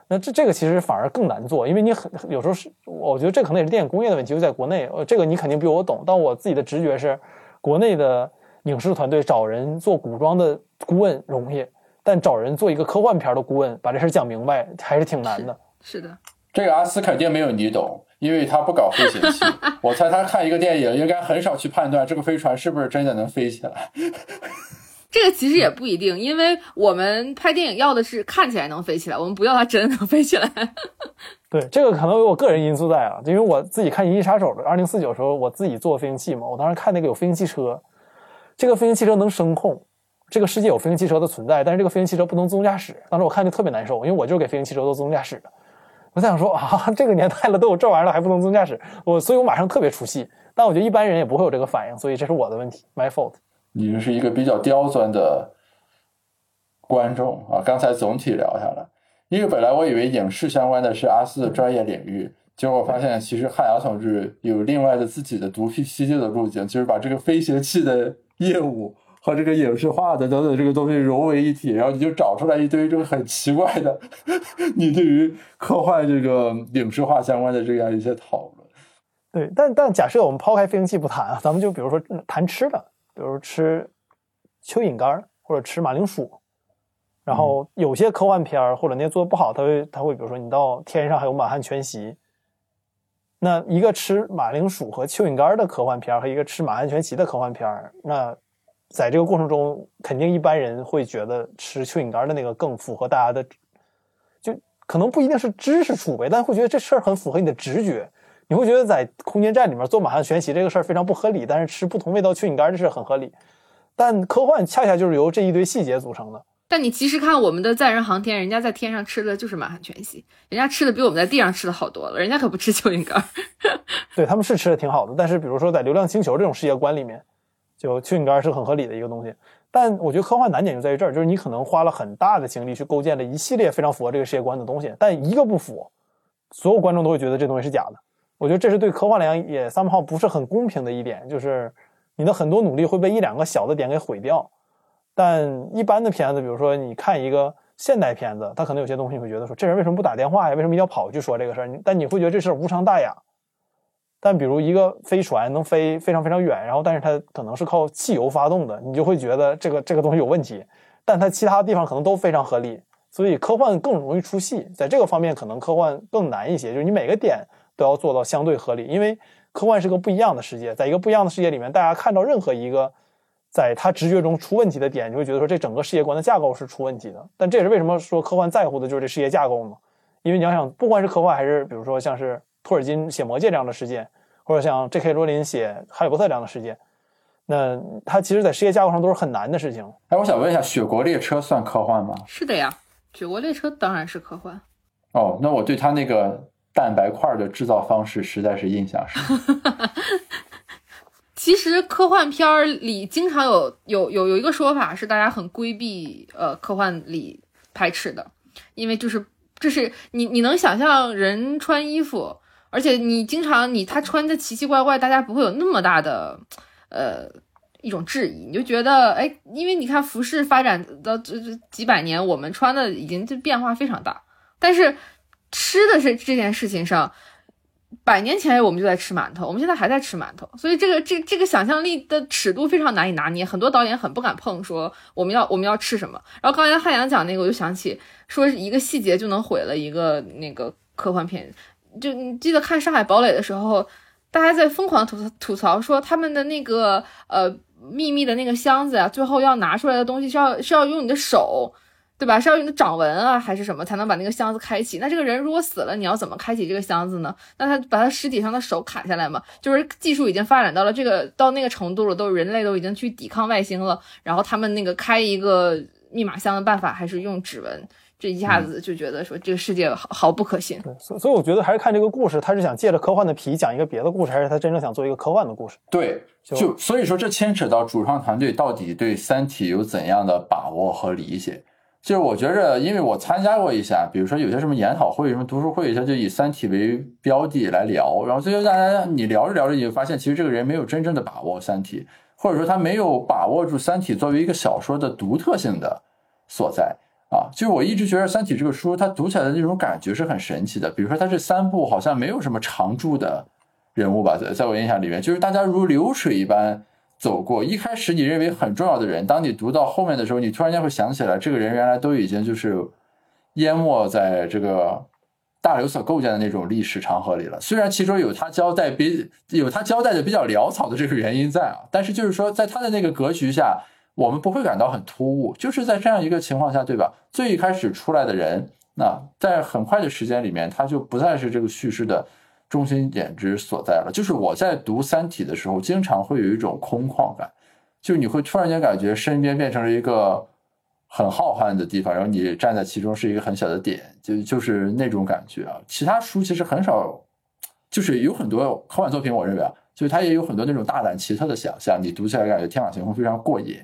那这这个其实反而更难做，因为你很有时候是，我觉得这可能也是电影工业的问题。就在国内，呃，这个你肯定比我懂，但我自己的直觉是，国内的影视团队找人做古装的顾问容易，但找人做一个科幻片的顾问，把这事讲明白还是挺难的。是的，这个阿斯肯定没有你懂，因为他不搞飞行器。我猜他看一个电影，应该很少去判断这个飞船是不是真的能飞起来。这个其实也不一定，因为我们拍电影要的是看起来能飞起来，我们不要它真的能飞起来。对，这个可能有我个人因素在啊，因为我自己看《银翼杀手》的二零四九时候，我自己坐飞行器嘛，我当时看那个有飞行汽车，这个飞行汽车能声控，这个世界有飞行汽车的存在，但是这个飞行汽车不能自动驾驶。当时我看就特别难受，因为我就是给飞行汽车做自动驾驶的。我在想说啊，这个年代了都有这玩意儿了还不能自动驾驶，我所以我马上特别出戏。但我觉得一般人也不会有这个反应，所以这是我的问题，my fault。你是一个比较刁钻的观众啊！刚才总体聊下来，因为本来我以为影视相关的是阿斯的专业领域，结果发现其实汉阳同志有另外的自己的独辟蹊径的路径，就是把这个飞行器的业务和这个影视化的等等这个东西融为一体，然后你就找出来一堆这个很奇怪的，你对于科幻这个影视化相关的这样一些讨论。对，但但假设我们抛开飞行器不谈啊，咱们就比如说谈吃的，比如吃蚯蚓干或者吃马铃薯，然后有些科幻片儿或者那些做的不好，他会他会比如说你到天上还有满汉全席，那一个吃马铃薯和蚯蚓干的科幻片儿和一个吃满汉全席的科幻片儿，那在这个过程中，肯定一般人会觉得吃蚯蚓干的那个更符合大家的，就可能不一定是知识储备，但会觉得这事儿很符合你的直觉。你会觉得在空间站里面做马上全席这个事儿非常不合理，但是吃不同味道蚯蚓干这事很合理。但科幻恰恰就是由这一堆细节组成的。但你其实看我们的载人航天，人家在天上吃的就是满汉全席，人家吃的比我们在地上吃的好多了，人家可不吃蚯蚓干。对他们是吃的挺好的，但是比如说在流浪星球这种世界观里面，就蚯蚓干是很合理的一个东西。但我觉得科幻难点就在于这儿，就是你可能花了很大的精力去构建了一系列非常符合这个世界观的东西，但一个不符，所有观众都会觉得这东西是假的。我觉得这是对科幻来讲也三炮不是很公平的一点，就是你的很多努力会被一两个小的点给毁掉。但一般的片子，比如说你看一个现代片子，它可能有些东西你会觉得说这人为什么不打电话呀？为什么一定要跑去说这个事儿？但你会觉得这事儿无伤大雅。但比如一个飞船能飞非常非常远，然后但是它可能是靠汽油发动的，你就会觉得这个这个东西有问题。但它其他地方可能都非常合理，所以科幻更容易出戏。在这个方面，可能科幻更难一些，就是你每个点都要做到相对合理，因为科幻是个不一样的世界，在一个不一样的世界里面，大家看到任何一个在他直觉中出问题的点，就会觉得说这整个世界观的架构是出问题的。但这也是为什么说科幻在乎的就是这世界架构嘛？因为你要想，不管是科幻还是比如说像是。托尔金写《魔戒》这样的世界，或者像 J.K. 罗琳写《哈利波特》这样的世界，那他其实在世界架构上都是很难的事情。哎，我想问一下，《雪国列车》算科幻吗？是的呀，《雪国列车》当然是科幻。哦，那我对他那个蛋白块的制造方式实在是印象深。其实科幻片儿里经常有有有有一个说法是大家很规避呃科幻里排斥的，因为就是就是你你能想象人穿衣服。而且你经常你他穿的奇奇怪怪，大家不会有那么大的，呃，一种质疑，你就觉得哎，因为你看服饰发展到这这几百年，我们穿的已经就变化非常大。但是吃的是这件事情上，百年前我们就在吃馒头，我们现在还在吃馒头，所以这个这这个想象力的尺度非常难以拿捏，很多导演很不敢碰，说我们要我们要吃什么。然后刚才汉阳讲那个，我就想起说一个细节就能毁了一个那个科幻片。就你记得看《上海堡垒》的时候，大家在疯狂吐吐槽说他们的那个呃秘密的那个箱子呀，最后要拿出来的东西是要是要用你的手，对吧？是要用你的掌纹啊还是什么才能把那个箱子开启？那这个人如果死了，你要怎么开启这个箱子呢？那他把他尸体上的手砍下来嘛？就是技术已经发展到了这个到那个程度了，都人类都已经去抵抗外星了，然后他们那个开一个密码箱的办法还是用指纹。这一下子就觉得说这个世界毫毫不可信，对，所所以我觉得还是看这个故事，他是想借着科幻的皮讲一个别的故事，还是他真正想做一个科幻的故事？对，就所以说这牵扯到主创团队到底对《三体》有怎样的把握和理解。就是我觉着，因为我参加过一下，比如说有些什么研讨会、什么读书会，他就以《三体》为标的来聊，然后最后大家你聊着聊着，你就发现其实这个人没有真正的把握《三体》，或者说他没有把握住《三体》作为一个小说的独特性的所在。啊，就是我一直觉得《三体》这个书，它读起来的那种感觉是很神奇的。比如说，它这三部好像没有什么常驻的人物吧，在在我印象里面，就是大家如流水一般走过。一开始你认为很重要的人，当你读到后面的时候，你突然间会想起来，这个人原来都已经就是淹没在这个大刘所构建的那种历史长河里了。虽然其中有他交代比有他交代的比较潦草的这个原因在啊，但是就是说，在他的那个格局下。我们不会感到很突兀，就是在这样一个情况下，对吧？最一开始出来的人，那在很快的时间里面，他就不再是这个叙事的中心点之所在了。就是我在读《三体》的时候，经常会有一种空旷感，就你会突然间感觉身边变成了一个很浩瀚的地方，然后你站在其中是一个很小的点，就就是那种感觉啊。其他书其实很少，就是有很多科幻作品，我认为啊，就是它也有很多那种大胆奇特的想象，你读起来感觉天马行空，非常过瘾。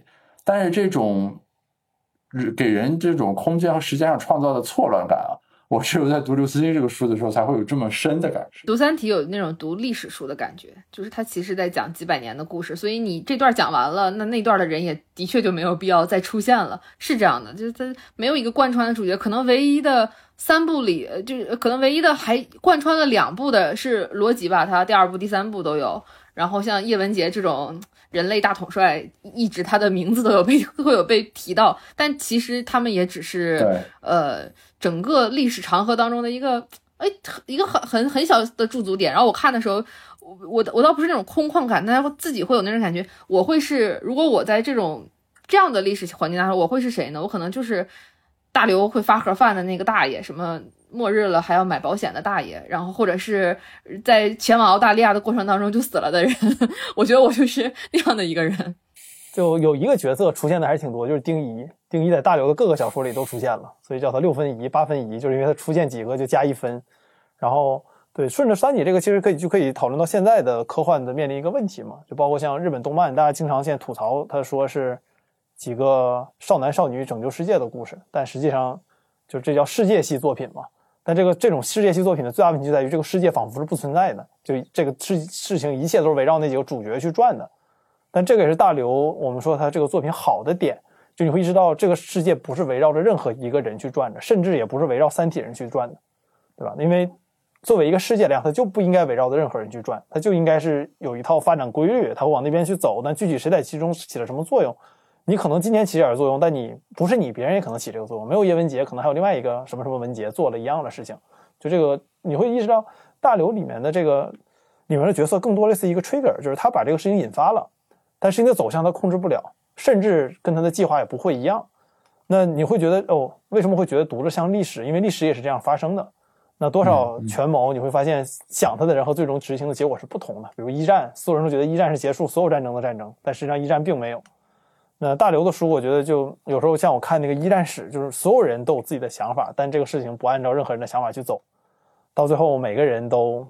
但是这种给人这种空间和时间上创造的错乱感啊，我只有在读刘慈欣这个书的时候才会有这么深的感受。读《三体》有那种读历史书的感觉，就是它其实在讲几百年的故事，所以你这段讲完了，那那段的人也的确就没有必要再出现了，是这样的，就是它没有一个贯穿的主角，可能唯一的三部里，就是可能唯一的还贯穿了两部的是罗辑吧，他第二部、第三部都有，然后像叶文洁这种。人类大统帅一直他的名字都有被 会有被提到，但其实他们也只是呃整个历史长河当中的一个哎一个很很很小的驻足点。然后我看的时候，我我我倒不是那种空旷感，但是自己会有那种感觉。我会是如果我在这种这样的历史环境当中，我会是谁呢？我可能就是大刘会发盒饭的那个大爷，什么。末日了还要买保险的大爷，然后或者是在前往澳大利亚的过程当中就死了的人，我觉得我就是那样的一个人。就有一个角色出现的还是挺多，就是丁仪。丁仪在大刘的各个小说里都出现了，所以叫他六分仪、八分仪，就是因为他出现几个就加一分。然后对，顺着三体这个，其实可以就可以讨论到现在的科幻的面临一个问题嘛，就包括像日本动漫，大家经常现在吐槽，他说是几个少男少女拯救世界的故事，但实际上就这叫世界系作品嘛。但这个这种世界系作品的最大问题就在于这个世界仿佛是不存在的，就这个事事情一切都是围绕那几个主角去转的。但这个也是大刘我们说他这个作品好的点，就你会意识到这个世界不是围绕着任何一个人去转的，甚至也不是围绕三体人去转的，对吧？因为作为一个世界量，它就不应该围绕着任何人去转，它就应该是有一套发展规律，它会往那边去走。但具体谁在其中起了什么作用，你可能今天起点作用，但你不是你，别人也可能起这个作用。没有叶文洁，可能还有另外一个什么什么文杰做了一样的事情。就这个，你会意识到大刘里面的这个里面的角色更多类似一个 trigger，就是他把这个事情引发了，但事情的走向他控制不了，甚至跟他的计划也不会一样。那你会觉得哦，为什么会觉得读着像历史？因为历史也是这样发生的。那多少权谋，你会发现想他的人和最终执行的结果是不同的。比如一战，所有人都觉得一战是结束所有战争的战争，但实际上一战并没有。那大刘的书，我觉得就有时候像我看那个一战史，就是所有人都有自己的想法，但这个事情不按照任何人的想法去走，到最后每个人都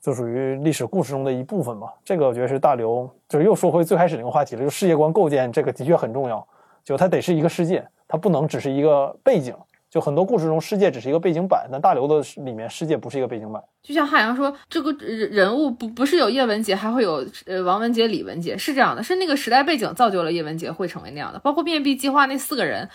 就属于历史故事中的一部分嘛。这个我觉得是大刘，就是又说回最开始那个话题了，就世界观构建这个的确很重要，就它得是一个世界，它不能只是一个背景。就很多故事中，世界只是一个背景板，但大刘的里面，世界不是一个背景板。就像汉阳说，这个人物不不是有叶文洁，还会有呃王文杰、李文杰，是这样的，是那个时代背景造就了叶文洁会成为那样的。包括面壁计划那四个人，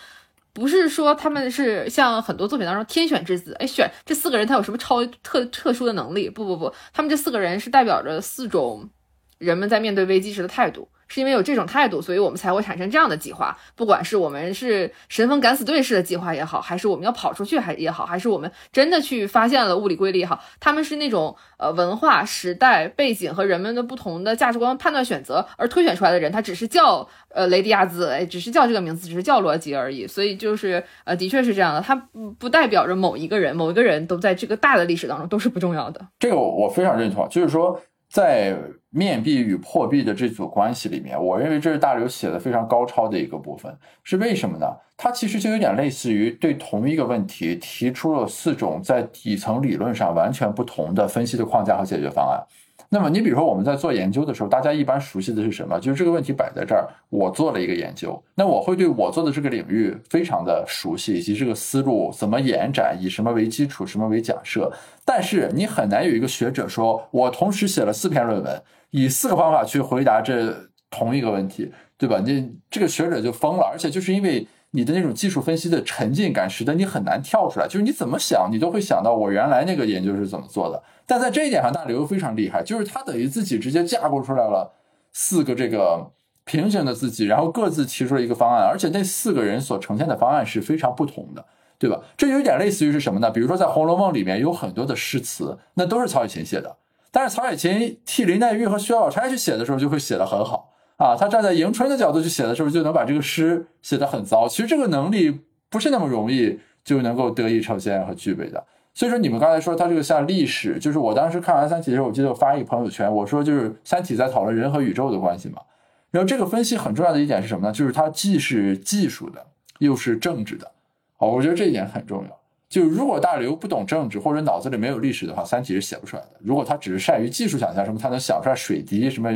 不是说他们是像很多作品当中天选之子，哎，选这四个人他有什么超特特殊的能力？不不不，他们这四个人是代表着四种人们在面对危机时的态度。是因为有这种态度，所以我们才会产生这样的计划。不管是我们是神风敢死队式的计划也好，还是我们要跑出去还也好，还是我们真的去发现了物理规律也好，他们是那种呃文化时代背景和人们的不同的价值观判断选择而推选出来的人，他只是叫呃雷迪亚兹，哎，只是叫这个名字，只是叫罗辑而已。所以就是呃，的确是这样的，他不不代表着某一个人，某一个人都在这个大的历史当中都是不重要的。这个我非常认同，就是说。在面壁与破壁的这组关系里面，我认为这是大刘写的非常高超的一个部分。是为什么呢？它其实就有点类似于对同一个问题提出了四种在底层理论上完全不同的分析的框架和解决方案。那么，你比如说我们在做研究的时候，大家一般熟悉的是什么？就是这个问题摆在这儿，我做了一个研究，那我会对我做的这个领域非常的熟悉，以及这个思路怎么延展，以什么为基础，什么为假设。但是你很难有一个学者说，我同时写了四篇论文，以四个方法去回答这同一个问题，对吧？你这个学者就疯了，而且就是因为。你的那种技术分析的沉浸感，使得你很难跳出来。就是你怎么想，你都会想到我原来那个研究是怎么做的。但在这一点上，大刘非常厉害，就是他等于自己直接架构出来了四个这个平行的自己，然后各自提出了一个方案，而且那四个人所呈现的方案是非常不同的，对吧？这有点类似于是什么呢？比如说在《红楼梦》里面有很多的诗词，那都是曹雪芹写的，但是曹雪芹替林黛玉和薛宝钗去写的时候，就会写的很好。啊，他站在迎春的角度去写的时候，就能把这个诗写得很糟。其实这个能力不是那么容易就能够得以呈现和具备的。所以说，你们刚才说他这个像历史，就是我当时看完《三体》的时候，我记得我发一个朋友圈，我说就是《三体》在讨论人和宇宙的关系嘛。然后这个分析很重要的一点是什么呢？就是它既是技术的，又是政治的。好，我觉得这一点很重要。就如果大刘不懂政治或者脑子里没有历史的话，《三体》是写不出来的。如果他只是善于技术想象，什么他能想出来水滴什么？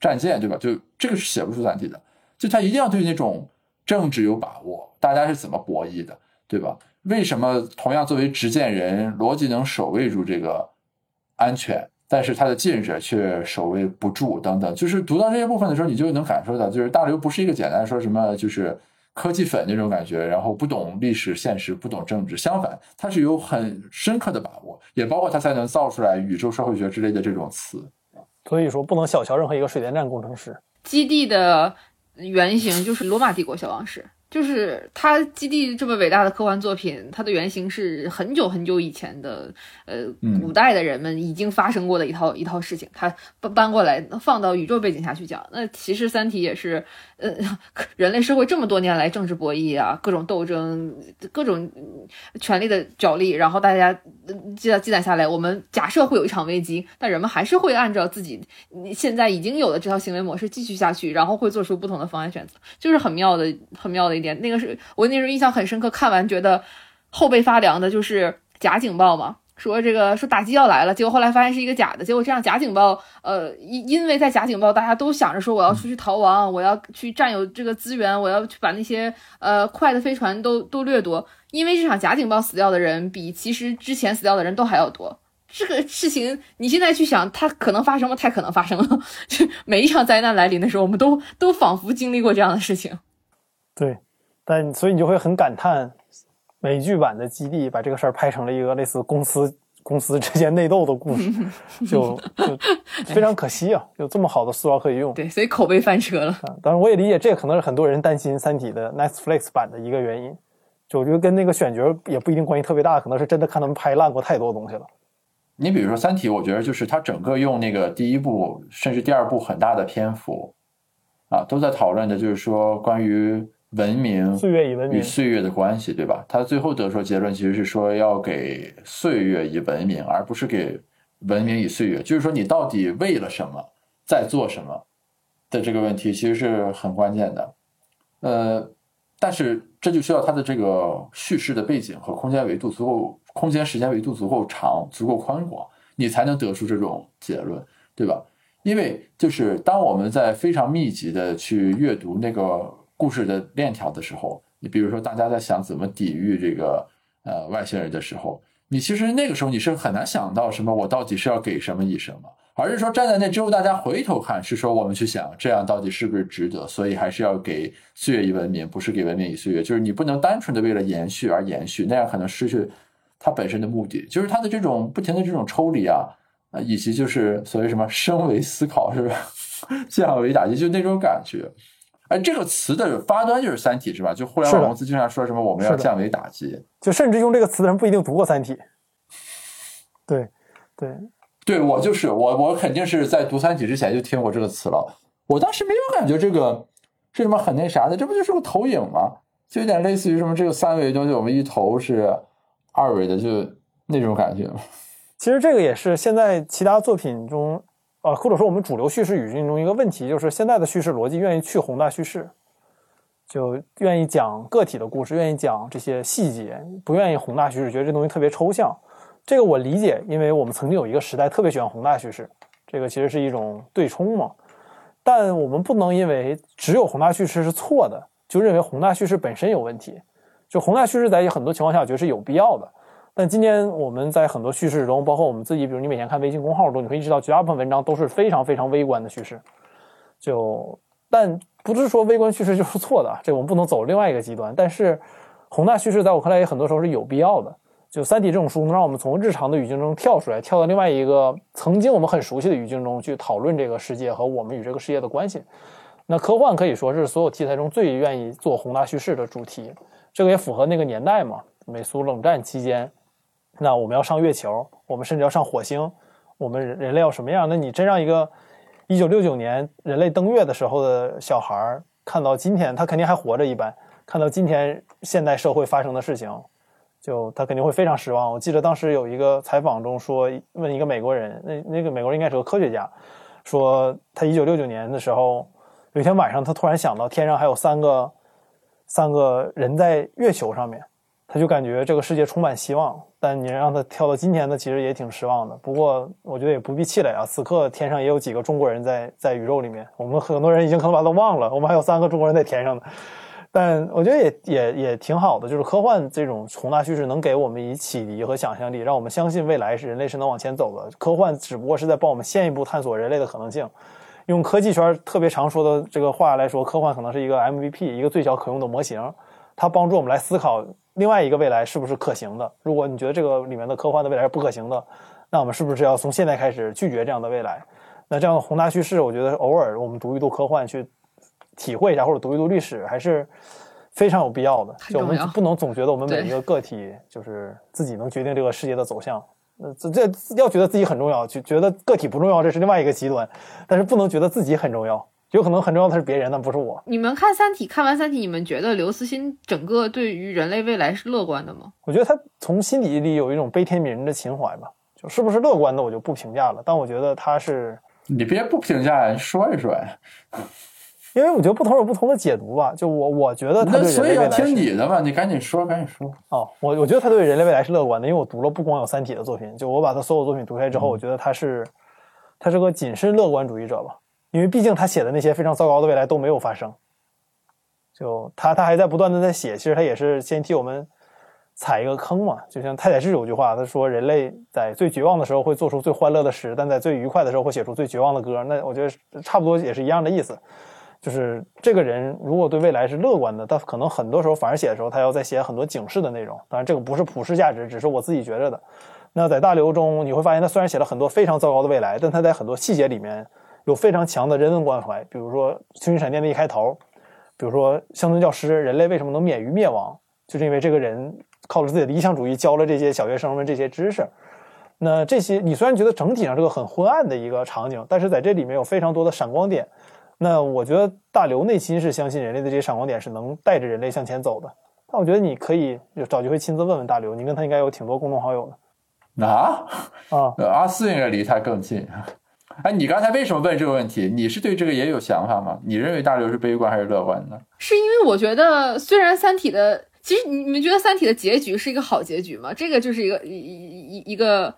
战舰对吧？就这个是写不出三体的，就他一定要对那种政治有把握，大家是怎么博弈的，对吧？为什么同样作为执剑人，逻辑能守卫住这个安全，但是他的近视却守卫不住等等？就是读到这些部分的时候，你就能感受到，就是大刘不是一个简单说什么就是科技粉那种感觉，然后不懂历史现实，不懂政治，相反，他是有很深刻的把握，也包括他才能造出来宇宙社会学之类的这种词。所以说，不能小瞧任何一个水电站工程师。基地的原型就是罗马帝国小王室，就是它基地这么伟大的科幻作品，它的原型是很久很久以前的，呃，古代的人们已经发生过的一套一套事情，它搬搬过来放到宇宙背景下去讲。那其实《三体》也是，呃，人类社会这么多年来政治博弈啊，各种斗争，各种权力的角力，然后大家积积攒下来，我们假设会有一场危机，但人们还是会按照自己现在已经有的这套行为模式继续下去，然后会做出不同的方案选择，就是很妙的，很妙的。一点，那个是我那时候印象很深刻，看完觉得后背发凉的，就是假警报嘛，说这个说打击要来了，结果后来发现是一个假的，结果这样假警报，呃，因因为在假警报，大家都想着说我要出去逃亡，我要去占有这个资源，我要去把那些呃快的飞船都都掠夺，因为这场假警报死掉的人比其实之前死掉的人都还要多。这个事情你现在去想，它可能发生吗？太可能发生了。就每一场灾难来临的时候，我们都都仿佛经历过这样的事情。对。但所以你就会很感叹，美剧版的《基地》把这个事儿拍成了一个类似公司公司之间内斗的故事，就就非常可惜啊！有这么好的塑料可以用，对，所以口碑翻车了。当然，我也理解这可能是很多人担心《三体》的 Netflix 版的一个原因。就我觉得跟那个选角也不一定关系特别大，可能是真的看他们拍烂过太多东西了。你比如说《三体》，我觉得就是它整个用那个第一部甚至第二部很大的篇幅啊，都在讨论的就是说关于。文明岁月与文明与岁月的关系，对吧？他最后得出结论其实是说要给岁月以文明，而不是给文明以岁月。就是说，你到底为了什么在做什么的这个问题，其实是很关键的。呃，但是这就需要它的这个叙事的背景和空间维度足够，空间时间维度足够长、足够宽广，你才能得出这种结论，对吧？因为就是当我们在非常密集的去阅读那个。故事的链条的时候，你比如说大家在想怎么抵御这个呃外星人的时候，你其实那个时候你是很难想到什么我到底是要给什么以什么，而是说站在那之后，大家回头看是说我们去想这样到底是不是值得，所以还是要给岁月以文明，不是给文明以岁月，就是你不能单纯的为了延续而延续，那样可能失去它本身的目的，就是它的这种不停的这种抽离啊啊，以及就是所谓什么升维思考是吧，降维打击，就那种感觉。哎，这个词的发端就是《三体》，是吧？就互联网公司经常说什么我们要降维打击，就甚至用这个词的人不一定读过《三体》。对，对，对我就是我，我肯定是在读《三体》之前就听过这个词了。我当时没有感觉这个是什么很那啥的，这不就是个投影吗？就有点类似于什么这个三维东西，我们一投是二维的，就那种感觉。其实这个也是现在其他作品中。啊，或者说我们主流叙事语境中一个问题，就是现在的叙事逻辑愿意去宏大叙事，就愿意讲个体的故事，愿意讲这些细节，不愿意宏大叙事，觉得这东西特别抽象。这个我理解，因为我们曾经有一个时代特别喜欢宏大叙事，这个其实是一种对冲嘛。但我们不能因为只有宏大叙事是错的，就认为宏大叙事本身有问题。就宏大叙事在很多情况下，我觉得是有必要的。但今天我们在很多叙事中，包括我们自己，比如你每天看微信公号中，你会意识到绝大部分文章都是非常非常微观的叙事。就，但不是说微观叙事就是错的，这我们不能走另外一个极端。但是宏大叙事在我看来也很多时候是有必要的。就《三体》这种书能让我们从日常的语境中跳出来，跳到另外一个曾经我们很熟悉的语境中去讨论这个世界和我们与这个世界的关系。那科幻可以说是所有题材中最愿意做宏大叙事的主题，这个也符合那个年代嘛，美苏冷战期间。那我们要上月球，我们甚至要上火星，我们人类要什么样？那你真让一个一九六九年人类登月的时候的小孩看到今天，他肯定还活着一般，看到今天现代社会发生的事情，就他肯定会非常失望。我记得当时有一个采访中说，问一个美国人，那那个美国人应该是个科学家，说他一九六九年的时候，有一天晚上他突然想到天上还有三个三个人在月球上面。他就感觉这个世界充满希望，但你让他跳到今天，呢其实也挺失望的。不过我觉得也不必气馁啊，此刻天上也有几个中国人在在宇宙里面，我们很多人已经可能把他忘了，我们还有三个中国人在天上呢。但我觉得也也也挺好的，就是科幻这种宏大叙事能给我们以启迪和想象力，让我们相信未来是人类是能往前走的。科幻只不过是在帮我们先一步探索人类的可能性。用科技圈特别常说的这个话来说，科幻可能是一个 MVP，一个最小可用的模型，它帮助我们来思考。另外一个未来是不是可行的？如果你觉得这个里面的科幻的未来是不可行的，那我们是不是要从现在开始拒绝这样的未来？那这样的宏大叙事，我觉得偶尔我们读一读科幻，去体会一下，或者读一读历史，还是非常有必要的。就我们不能总觉得我们每一个个体就是自己能决定这个世界的走向。呃，这这要觉得自己很重要，就觉得个体不重要，这是另外一个极端。但是不能觉得自己很重要，有可能很重要的是别人，但不是我。你们看《三体》，看完《三体》，你们觉得刘慈欣整个对于人类未来是乐观的吗？我觉得他从心底里有一种悲天悯人的情怀吧，就是不是乐观的我就不评价了。但我觉得他是，你别不评价，说一说呀。因为我觉得不同有不同的解读吧。就我我觉得他对人所以要听类未来是你的吧，你赶紧说，赶紧说。哦，我我觉得他对人类未来是乐观的，因为我读了不光有《三体》的作品，就我把他所有作品读下来之后，我觉得他是他是个谨慎乐观主义者吧，因为毕竟他写的那些非常糟糕的未来都没有发生，就他他还在不断的在写，其实他也是先替我们踩一个坑嘛。就像太宰治有句话，他说人类在最绝望的时候会做出最欢乐的诗，但在最愉快的时候会写出最绝望的歌。那我觉得差不多也是一样的意思。就是这个人如果对未来是乐观的，但可能很多时候反而写的时候，他要再写很多警示的内容。当然，这个不是普世价值，只是我自己觉着的。那在大刘中，你会发现他虽然写了很多非常糟糕的未来，但他在很多细节里面有非常强的人文关怀。比如说《星云闪电》的一开头，比如说乡村教师，人类为什么能免于灭亡，就是因为这个人靠着自己的理想主义教了这些小学生们这些知识。那这些你虽然觉得整体上是个很昏暗的一个场景，但是在这里面有非常多的闪光点。那我觉得大刘内心是相信人类的这些闪光点是能带着人类向前走的。但我觉得你可以就找机会亲自问问大刘，你跟他应该有挺多共同好友的啊，啊。呃阿四应该离他更近。哎，你刚才为什么问这个问题？你是对这个也有想法吗？你认为大刘是悲观还是乐观呢？是因为我觉得，虽然《三体》的，其实你们觉得《三体》的结局是一个好结局吗？这个就是一个一一一一个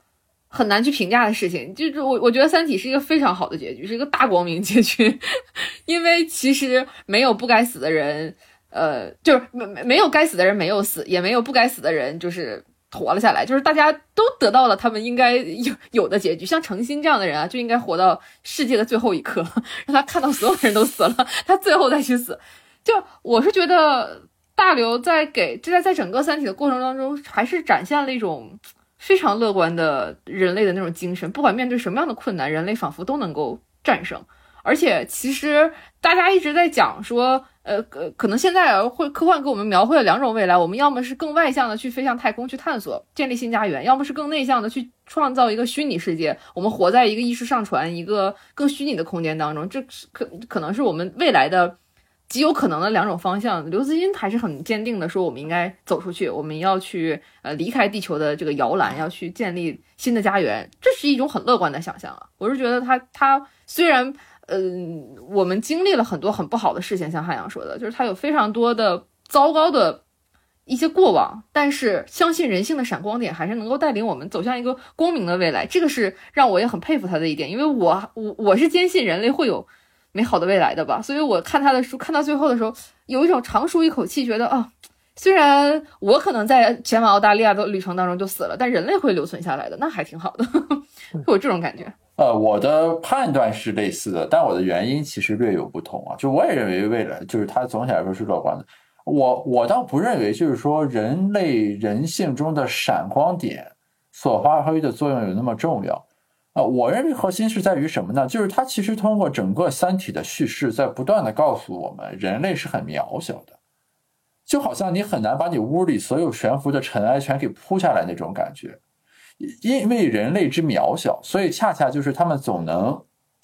很难去评价的事情。就是我我觉得《三体》是一个非常好的结局，是一个大光明结局，因为其实没有不该死的人，呃，就是没没没有该死的人没有死，也没有不该死的人就是活了下来，就是大家都得到了他们应该有有的结局。像程心这样的人啊，就应该活到世界的最后一刻，让他看到所有人都死了，他最后再去死。就我是觉得大刘在给这在在整个《三体》的过程当中，还是展现了一种非常乐观的人类的那种精神，不管面对什么样的困难，人类仿佛都能够战胜。而且其实大家一直在讲说，呃，可可能现在会科幻给我们描绘了两种未来，我们要么是更外向的去飞向太空去探索，建立新家园，要么是更内向的去创造一个虚拟世界，我们活在一个意识上传一个更虚拟的空间当中，这是可可能是我们未来的极有可能的两种方向。刘慈欣还是很坚定的说，我们应该走出去，我们要去呃离开地球的这个摇篮，要去建立新的家园，这是一种很乐观的想象啊。我是觉得他他虽然。嗯，我们经历了很多很不好的事情，像汉阳说的，就是他有非常多的糟糕的一些过往，但是相信人性的闪光点还是能够带领我们走向一个光明的未来，这个是让我也很佩服他的一点，因为我我我是坚信人类会有美好的未来的吧，所以我看他的书看到最后的时候，有一种长舒一口气，觉得啊，虽然我可能在前往澳大利亚的旅程当中就死了，但人类会留存下来的，那还挺好的，会有这种感觉。呃，我的判断是类似的，但我的原因其实略有不同啊。就我也认为未来就是它总体来说是乐观的。我我倒不认为就是说人类人性中的闪光点所发挥的作用有那么重要啊、我认为核心是在于什么呢？就是它其实通过整个《三体》的叙事，在不断的告诉我们，人类是很渺小的，就好像你很难把你屋里所有悬浮的尘埃全给铺下来那种感觉。因为人类之渺小，所以恰恰就是他们总能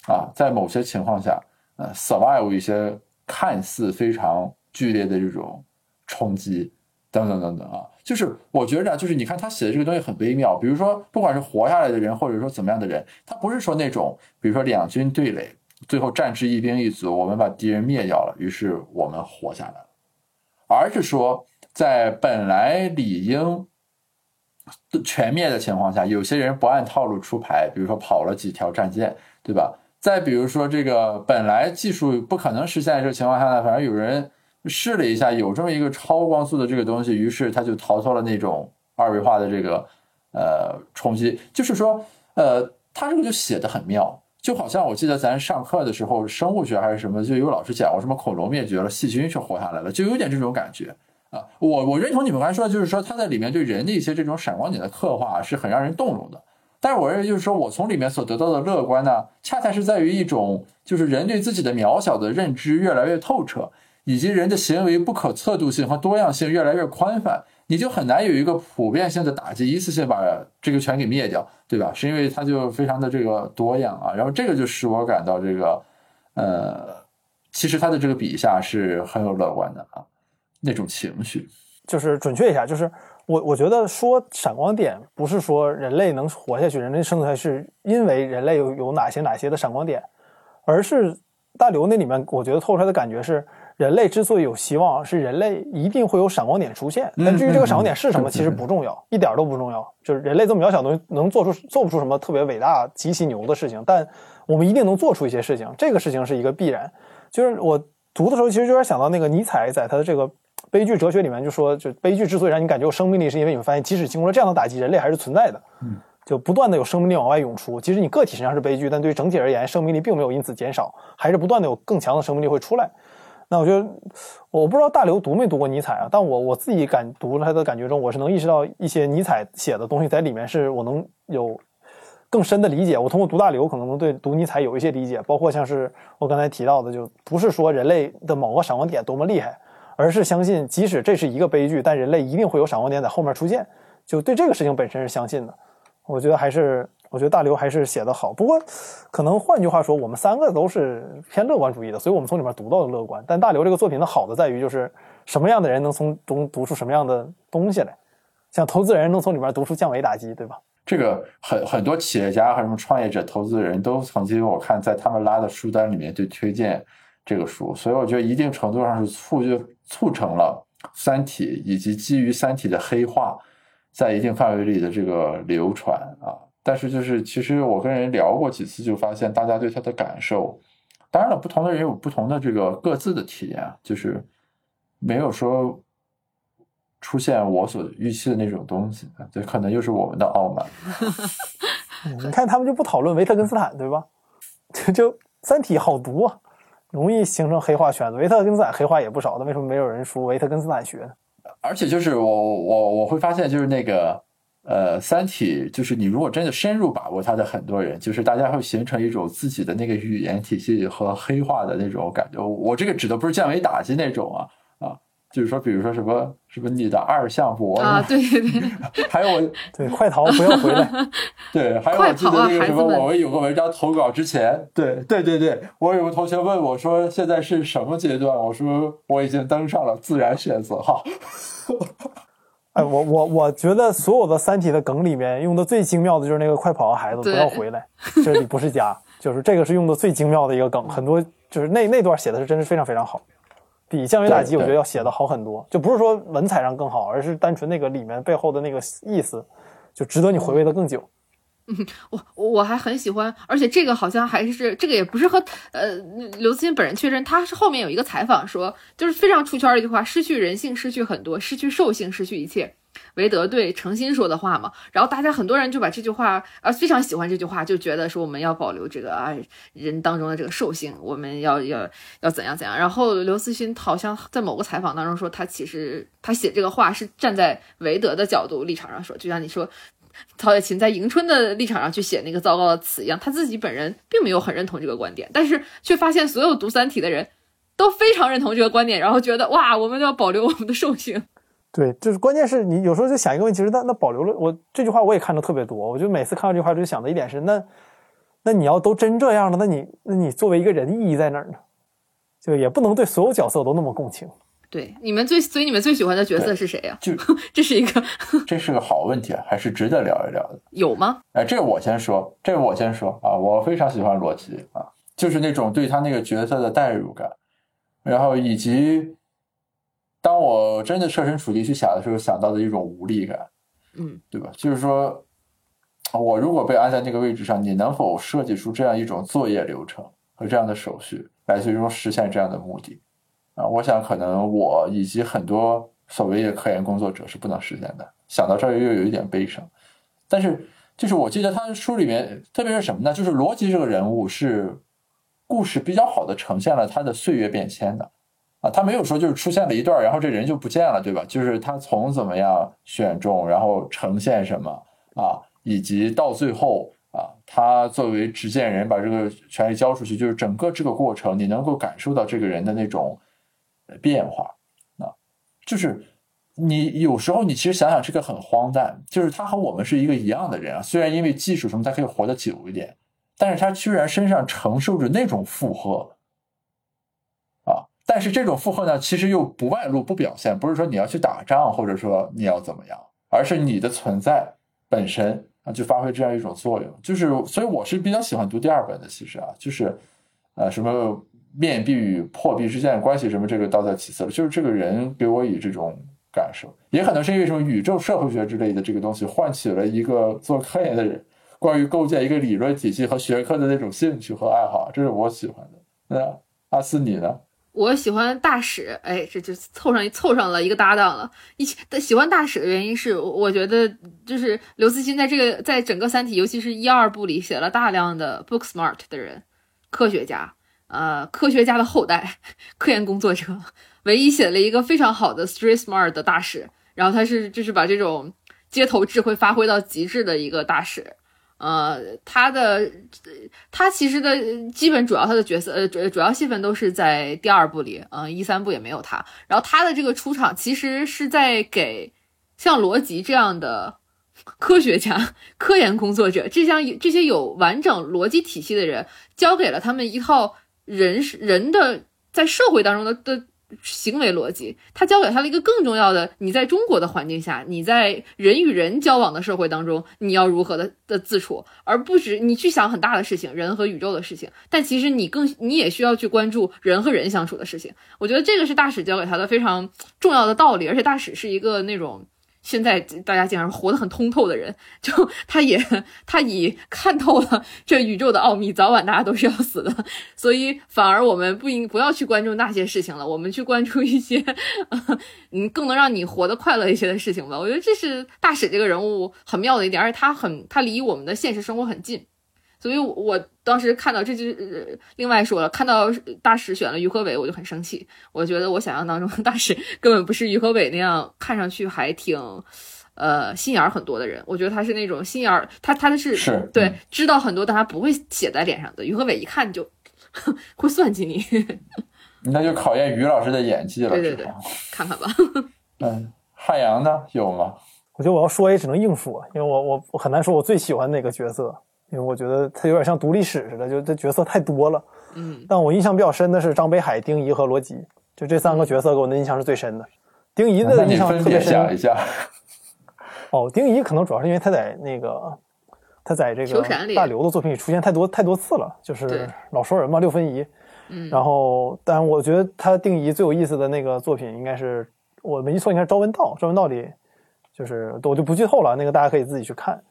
啊，在某些情况下，呃，survive 一些看似非常剧烈的这种冲击，等等等等啊。就是我觉得，就是你看他写的这个东西很微妙。比如说，不管是活下来的人，或者说怎么样的人，他不是说那种，比如说两军对垒，最后战至一兵一卒，我们把敌人灭掉了，于是我们活下来了，而是说在本来理应。全灭的情况下，有些人不按套路出牌，比如说跑了几条战舰，对吧？再比如说这个本来技术不可能实现的这个情况下呢，反正有人试了一下，有这么一个超光速的这个东西，于是他就逃脱了那种二维化的这个呃冲击。就是说，呃，他这个就写的很妙，就好像我记得咱上课的时候，生物学还是什么，就有老师讲过什么恐龙灭绝了，细菌是活下来了，就有点这种感觉。啊，我我认同你们刚才说的，就是说他在里面对人的一些这种闪光点的刻画是很让人动容的。但是我认为，就是说我从里面所得到的乐观呢，恰恰是在于一种就是人对自己的渺小的认知越来越透彻，以及人的行为不可测度性和多样性越来越宽泛，你就很难有一个普遍性的打击，一次性把这个全给灭掉，对吧？是因为它就非常的这个多样啊，然后这个就使我感到这个，呃，其实他的这个笔下是很有乐观的啊，那种情绪。就是准确一下，就是我我觉得说闪光点不是说人类能活下去，人类生存下去是因为人类有有哪些哪些的闪光点，而是大刘那里面我觉得透出来的感觉是，人类之所以有希望，是人类一定会有闪光点出现。但至于这个闪光点是什么，其实不重要，一点都不重要。就是人类这么渺小的东西，能做出做不出什么特别伟大、极其牛的事情，但我们一定能做出一些事情。这个事情是一个必然。就是我读的时候，其实有点想到那个尼采在他的这个。悲剧哲学里面就说，就悲剧之所以让你感觉有生命力，是因为你会发现，即使经过了这样的打击，人类还是存在的。嗯，就不断的有生命力往外涌出。即使你个体身上是悲剧，但对于整体而言，生命力并没有因此减少，还是不断的有更强的生命力会出来。那我觉得，我不知道大刘读没读过尼采啊，但我我自己感读了他的感觉中，我是能意识到一些尼采写的东西在里面，是我能有更深的理解。我通过读大刘，可能能对读尼采有一些理解，包括像是我刚才提到的，就不是说人类的某个闪光点多么厉害。而是相信，即使这是一个悲剧，但人类一定会有闪光点在后面出现。就对这个事情本身是相信的。我觉得还是，我觉得大刘还是写的好。不过，可能换句话说，我们三个都是偏乐观主义的，所以我们从里面读到的乐观。但大刘这个作品的好的在于，就是什么样的人能从中读出什么样的东西来。像投资人能从里面读出降维打击，对吧？这个很很多企业家和什么创业者、投资人都曾经我看在他们拉的书单里面就推荐这个书，所以我觉得一定程度上是促就。促成了《三体》以及基于《三体》的黑化在一定范围里的这个流传啊，但是就是其实我跟人聊过几次，就发现大家对他的感受，当然了，不同的人有不同的这个各自的体验，就是没有说出现我所预期的那种东西，这可能又是我们的傲慢。你看他们就不讨论维特根斯坦，对吧？就《三体》好读啊。容易形成黑化圈子，维特根斯坦黑化也不少，那为什么没有人说维特根斯坦学呢？而且就是我我我会发现，就是那个呃，《三体》，就是你如果真的深入把握它的很多人，就是大家会形成一种自己的那个语言体系和黑化的那种感觉。我这个指的不是降维打击那种啊。就是说，比如说什么什么你的二向箔啊，对对对，还有我对快逃不要回来，对，还有我记得那个什么，我们有个文章投稿之前，对对对对，我有个同学问我说现在是什么阶段，我说我已经登上了自然选择哈。哎，我我我觉得所有的《三体》的梗里面用的最精妙的就是那个快跑啊，孩子不要回来，这里不是家，就是这个是用的最精妙的一个梗，很多就是那那段写的是真是非常非常好。比降维打击，我觉得要写的好很多，就不是说文采上更好，而是单纯那个里面背后的那个意思，就值得你回味的更久。嗯，我我还很喜欢，而且这个好像还是这个也不是和呃刘慈欣本人确认，他是后面有一个采访说，就是非常出圈的一句话：失去人性，失去很多，失去兽性，失去一切。韦德对诚心说的话嘛，然后大家很多人就把这句话，啊，非常喜欢这句话，就觉得说我们要保留这个啊人当中的这个兽性，我们要要要怎样怎样。然后刘慈欣好像在某个采访当中说，他其实他写这个话是站在韦德的角度立场上说，就像你说曹雪芹在迎春的立场上去写那个糟糕的词一样，他自己本人并没有很认同这个观点，但是却发现所有读《三体》的人都非常认同这个观点，然后觉得哇，我们要保留我们的兽性。对，就是关键是你有时候就想一个问题，是那那保留了我这句话我也看的特别多，我就每次看到这句话就想的一点是，那那你要都真这样了，那你那你作为一个人意义在哪儿呢？就也不能对所有角色都那么共情。对，你们最所以你们最喜欢的角色是谁呀？就 这是一个这是个好问题啊，还是值得聊一聊的。有吗？哎，这个我先说，这个我先说啊，我非常喜欢罗辑啊，就是那种对他那个角色的代入感，然后以及。当我真的设身处地去想的时候，想到的一种无力感，嗯，对吧？就是说，我如果被安在那个位置上，你能否设计出这样一种作业流程和这样的手续，来最终实现这样的目的？啊，我想可能我以及很多所谓的科研工作者是不能实现的。想到这儿又有一点悲伤，但是就是我记得他书里面，特别是什么呢？就是罗辑这个人物是故事比较好的呈现了他的岁月变迁的。啊，他没有说就是出现了一段，然后这人就不见了，对吧？就是他从怎么样选中，然后呈现什么啊，以及到最后啊，他作为执剑人把这个权利交出去，就是整个这个过程，你能够感受到这个人的那种变化啊，就是你有时候你其实想想这个很荒诞，就是他和我们是一个一样的人啊，虽然因为技术什么他可以活得久一点，但是他居然身上承受着那种负荷，但是这种负荷呢，其实又不外露不表现，不是说你要去打仗或者说你要怎么样，而是你的存在本身。啊，就发挥这样一种作用，就是所以我是比较喜欢读第二本的，其实啊，就是呃什么面壁与破壁之间的关系，什么这个倒在其次了，就是这个人给我以这种感受，也可能是因为什么宇宙社会学之类的这个东西，唤起了一个做科研的人关于构建一个理论体系和学科的那种兴趣和爱好，这是我喜欢的。那阿斯你呢？我喜欢大使，哎，这就凑上凑上了一个搭档了。一起喜欢大使的原因是，我觉得就是刘慈欣在这个在整个《三体》，尤其是一二部里写了大量的 book smart 的人，科学家，呃，科学家的后代，科研工作者，唯一写了一个非常好的 street smart 的大使。然后他是就是把这种街头智慧发挥到极致的一个大使。呃，他的他其实的基本主要他的角色呃主主要戏份都是在第二部里，嗯，一三部也没有他。然后他的这个出场其实是在给像罗辑这样的 科学家、科研工作者，这项这些有完整逻辑体系的人，教给了他们一套人人的在社会当中的的。行为逻辑，他教给他了一个更重要的：你在中国的环境下，你在人与人交往的社会当中，你要如何的的自处，而不止你去想很大的事情，人和宇宙的事情。但其实你更你也需要去关注人和人相处的事情。我觉得这个是大使教给他的非常重要的道理，而且大使是一个那种。现在大家竟然活得很通透的人，就他也 他已看透了这宇宙的奥秘，早晚大家都是要死的，所以反而我们不应不要去关注那些事情了，我们去关注一些嗯更能让你活得快乐一些的事情吧。我觉得这是大使这个人物很妙的一点，而且他很他离我们的现实生活很近。所以，我当时看到这就另外说了，看到大使选了于和伟，我就很生气。我觉得我想象当中大使根本不是于和伟那样看上去还挺，呃，心眼儿很多的人。我觉得他是那种心眼儿，他他的是是对知道很多，但他不会写在脸上的。于和伟一看就 会算计你，那就考验于老师的演技了。对对对，看看吧。嗯，汉阳呢有吗？我觉得我要说也只能硬说，因为我我我很难说我最喜欢哪个角色。因为我觉得他有点像读历史似的，就这角色太多了。嗯，但我印象比较深的是张北海、丁仪和罗辑，就这三个角色给我的印象是最深的。丁仪的印象特别深。讲一下。哦，丁仪可能主要是因为他在那个他在这个大刘的作品里出现太多太多次了，就是老熟人嘛，六分仪。嗯。然后，但我觉得他丁仪最有意思的那个作品，应该是我没记错，应该是《朝闻道》。《朝闻道》里，就是我就不剧透了，那个大家可以自己去看。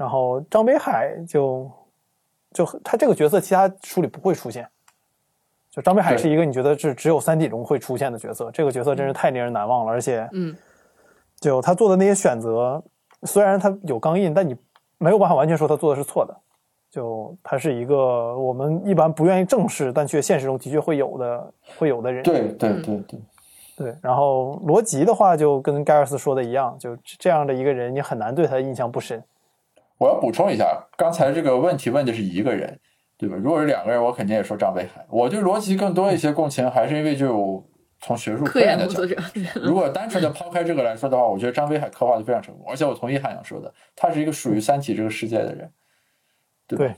然后张北海就就他这个角色，其他书里不会出现。就张北海是一个你觉得是只有三体中会出现的角色，这个角色真是太令人难忘了。而且，嗯，就他做的那些选择，虽然他有钢印，但你没有办法完全说他做的是错的。就他是一个我们一般不愿意正视，但却现实中的确会有的会有的人。对对对对对。然后罗辑的话，就跟盖尔斯说的一样，就这样的一个人，你很难对他印象不深。我要补充一下，刚才这个问题问的是一个人，对吧？如果是两个人，我肯定也说张北海。我对逻辑更多一些共情，还是因为就从学术科研的角度。如果单纯的抛开这个来说的话，我觉得张北海刻画的非常成功，而且我同意汉阳说的，他是一个属于《三体》这个世界的人。对，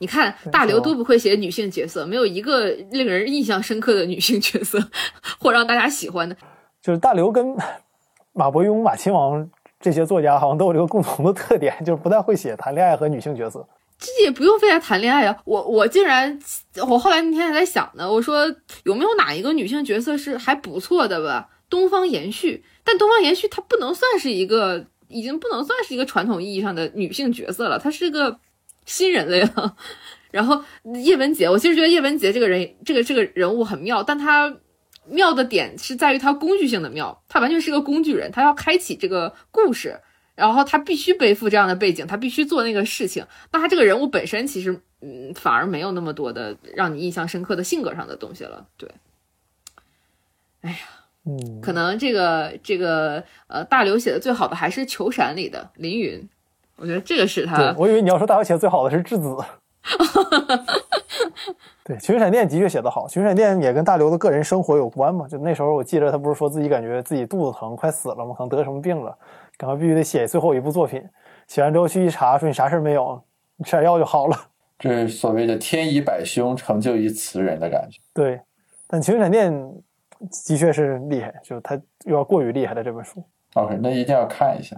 你看大刘都不会写女性角色，没有一个令人印象深刻的女性角色 或让大家喜欢的。就是大刘跟马伯庸、马亲王。这些作家好像都有这个共同的特点，就是不太会写谈恋爱和女性角色。这也不用非得谈恋爱啊！我我竟然，我后来那天还在想呢，我说有没有哪一个女性角色是还不错的吧？东方延续，但东方延续她不能算是一个，已经不能算是一个传统意义上的女性角色了，她是个新人类了。然后叶文洁，我其实觉得叶文洁这个人，这个这个人物很妙，但她。妙的点是在于它工具性的妙，它完全是个工具人，他要开启这个故事，然后他必须背负这样的背景，他必须做那个事情。那他这个人物本身其实，嗯，反而没有那么多的让你印象深刻的性格上的东西了。对，哎呀，嗯，可能这个这个呃，大刘写的最好的还是《球闪》里的凌云，我觉得这个是他。我以为你要说大刘写的最好的是质子。对，群闪电的确写得好，群闪电也跟大刘的个人生活有关嘛。就那时候我记得他不是说自己感觉自己肚子疼，快死了嘛？可能得什么病了，赶快必须得写最后一部作品。写完之后去一查，说你啥事儿没有，你吃点药就好了。这是所谓的天以百凶，成就一词人的感觉。对，但群闪电的确是厉害，就他有点过于厉害的这本书。OK，那一定要看一下。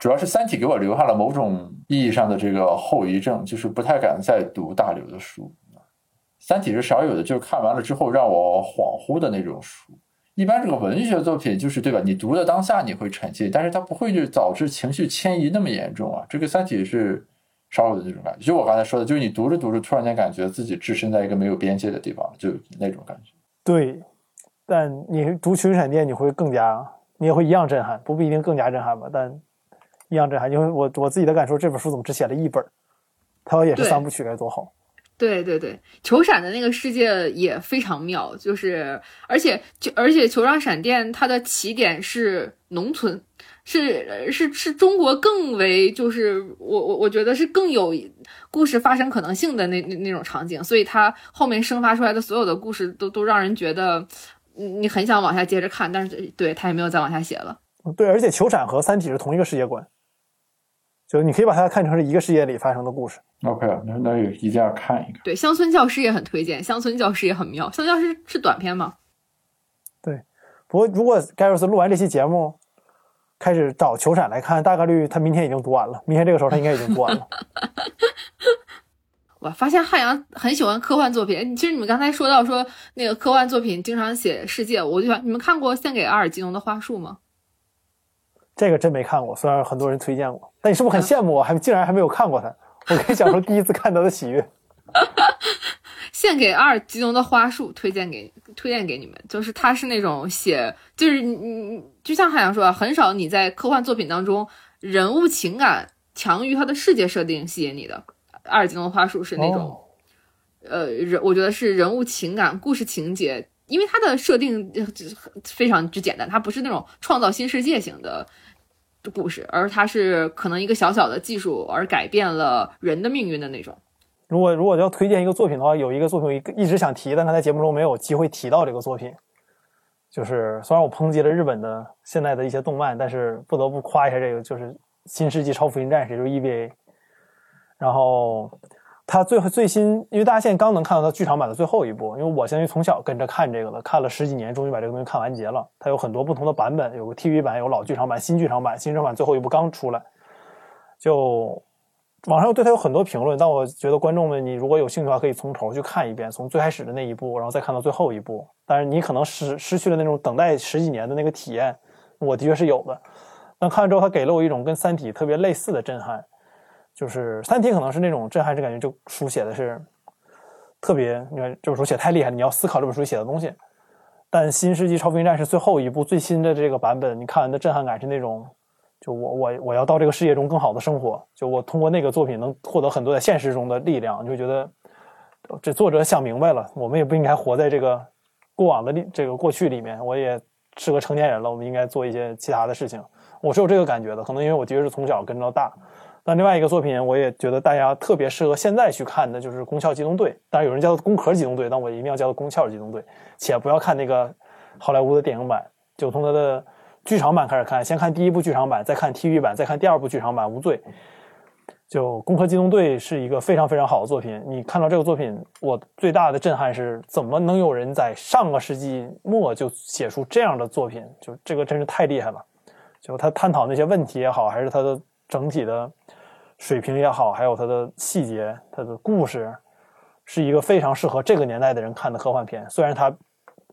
主要是《三体》给我留下了某种意义上的这个后遗症，就是不太敢再读大刘的书。《三体》是少有的，就是看完了之后让我恍惚的那种书。一般这个文学作品就是对吧？你读的当下你会沉浸，但是它不会就导致情绪迁移那么严重啊。这个《三体》是少有的这种感觉，就我刚才说的，就是你读着读着，突然间感觉自己置身在一个没有边界的地方，就那种感觉。对，但你读群闪电，你会更加，你也会一样震撼，不不一定更加震撼吧，但一样震撼。因为我我自己的感受，这本书怎么只写了一本儿？它要也是三部曲该多好。对对对，球闪的那个世界也非常妙，就是而且就而且球状闪电它的起点是农村，是是是中国更为就是我我我觉得是更有故事发生可能性的那那那种场景，所以它后面生发出来的所有的故事都都让人觉得嗯你很想往下接着看，但是对他也没有再往下写了。对，而且球闪和三体是同一个世界观，就你可以把它看成是一个世界里发生的故事。OK，那那有一定要看一看。对，乡村教师也很推荐，乡村教师也很妙，乡村教师是短片吗？对不过如果盖瑞斯录完这期节目，开始找球闪来看，大概率他明天已经读完了。明天这个时候他应该已经读完了。我发现汉阳很喜欢科幻作品。其实你们刚才说到说那个科幻作品经常写世界，我就想你们看过《献给阿尔吉农的花束》吗？这个真没看过，虽然很多人推荐过，但你是不是很羡慕我还竟然还没有看过它？我可以讲说第一次看到的喜悦。献给阿尔吉农的花束推荐给推荐给你们，就是他是那种写，就是你你就像海洋说啊，很少你在科幻作品当中人物情感强于他的世界设定吸引你的。阿尔吉农的花束是那种。哦呃，人我觉得是人物情感、故事情节，因为它的设定非常之简单，它不是那种创造新世界型的故事，而它是可能一个小小的技术而改变了人的命运的那种。如果如果要推荐一个作品的话，有一个作品一一直想提，但他在节目中没有机会提到这个作品。就是虽然我抨击了日本的现在的一些动漫，但是不得不夸一下这个，就是《新世纪超福音战士》，就是 EVA。然后它最后最新，因为大家现在刚能看到它剧场版的最后一部，因为我相当于从小跟着看这个的，看了十几年，终于把这个东西看完结了。它有很多不同的版本，有个 TV 版，有老剧场版、新剧场版。新剧场版最后一部刚出来，就网上对它有很多评论，但我觉得观众们，你如果有兴趣的话，可以从头去看一遍，从最开始的那一部，然后再看到最后一部。但是你可能失失去了那种等待十几年的那个体验，我的确是有的。但看完之后，它给了我一种跟《三体》特别类似的震撼，就是《三体》可能是那种震撼，是感觉就书写的是特别，你看这本书写太厉害，你要思考这本书写的东西。但《新世纪超福音战士》最后一部最新的这个版本，你看完的震撼感是那种，就我我我要到这个世界中更好的生活，就我通过那个作品能获得很多在现实中的力量，你就觉得这作者想明白了，我们也不应该活在这个过往的这个过去里面，我也是个成年人了，我们应该做一些其他的事情。我是有这个感觉的，可能因为我的确是从小跟着到大。那另外一个作品，我也觉得大家特别适合现在去看的，就是《攻壳机动队》。当然有人叫它《攻壳机动队》，但我一定要叫它《攻壳机动队》，且不要看那个好莱坞的电影版，就从它的剧场版开始看，先看第一部剧场版，再看 TV 版，再看第二部剧场版《无罪》。就《攻壳机动队》是一个非常非常好的作品。你看到这个作品，我最大的震撼是，怎么能有人在上个世纪末就写出这样的作品？就这个真是太厉害了。就他探讨那些问题也好，还是他的整体的水平也好，还有它的细节、它的故事，是一个非常适合这个年代的人看的科幻片。虽然它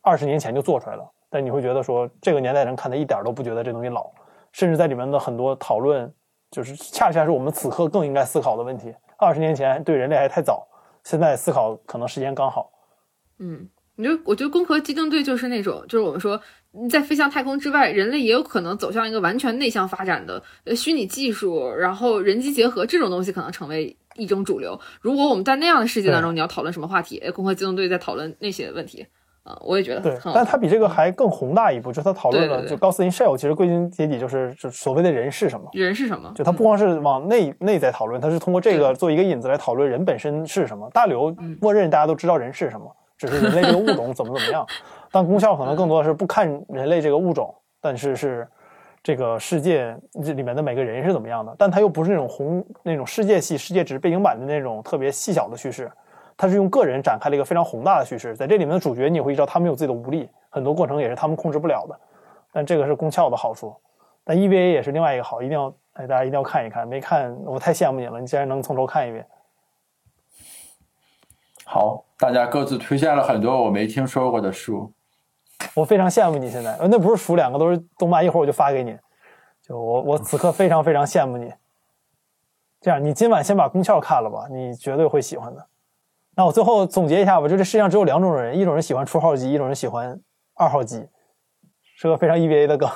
二十年前就做出来了，但你会觉得说这个年代人看的一点都不觉得这东西老，甚至在里面的很多讨论，就是恰恰是我们此刻更应该思考的问题。二十年前对人类还太早，现在思考可能时间刚好。嗯，你就我觉得《攻壳机动队》就是那种，就是我们说在飞向太空之外，人类也有可能走向一个完全内向发展的呃虚拟技术，然后人机结合这种东西可能成为一种主流。如果我们在那样的世界当中，你要讨论什么话题，哎，《攻壳机动队》在讨论那些问题。啊，我也觉得对但它比这个还更宏大一步，就是它讨论了，对对对就高斯 in shell，其实归根结底就是就所谓的人是什么。人是什么？就它不光是往内内在讨论，它是通过这个做一个引子来讨论人本身是什么。大刘嗯默认大家都知道人是什么，只是人类这个物种怎么怎么样。但功效可能更多的是不看人类这个物种，但是是这个世界这里面的每个人是怎么样的。但它又不是那种宏那种世界系、世界值背景板的那种特别细小的叙事，它是用个人展开了一个非常宏大的叙事。在这里面的主角，你也会知道他们有自己的无力，很多过程也是他们控制不了的。但这个是功效的好处。但 EVA 也是另外一个好，一定要哎，大家一定要看一看。没看，我太羡慕你了，你竟然能从头看一遍。好，大家各自推荐了很多我没听说过的书。我非常羡慕你现在，呃那不是书，两个都是动漫，一会儿我就发给你。就我我此刻非常非常羡慕你。这样，你今晚先把功效看了吧，你绝对会喜欢的。那我最后总结一下吧，就这世界上只有两种人，一种人喜欢初号机，一种人喜欢二号机，是个非常 EVA 的梗。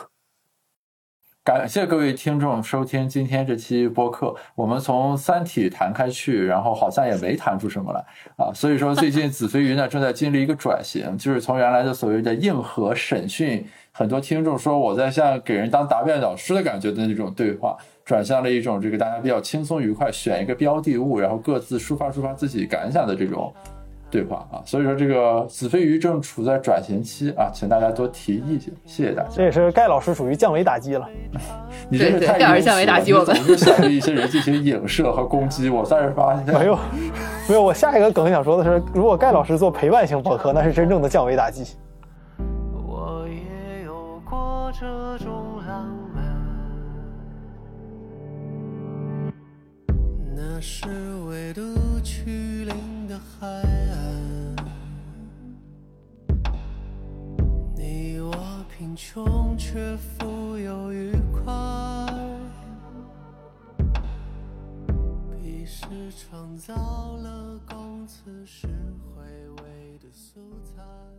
感谢各位听众收听今天这期播客。我们从《三体》谈开去，然后好像也没谈出什么来啊。所以说，最近子非鱼呢正在经历一个转型，就是从原来的所谓的硬核审讯，很多听众说我在像给人当答辩导师的感觉的那种对话，转向了一种这个大家比较轻松愉快，选一个标的物，然后各自抒发抒发自己感想的这种对话啊。所以说，这个子非鱼正处在转型期啊，请大家多提意见，谢谢大家。这也是盖老师属于降维打击了。你真是太对对盖尔庸俗降维打击我们总是想对一些人进行影射和攻击。我算是发现，没有，没有。我下一个梗想说的是，如果盖老师做陪伴型播客，那是真正的降维打击。我也有过这种浪漫，那是纬度曲岭的海岸，你我贫穷却富有愉快，彼时创造了供此时回味的素材。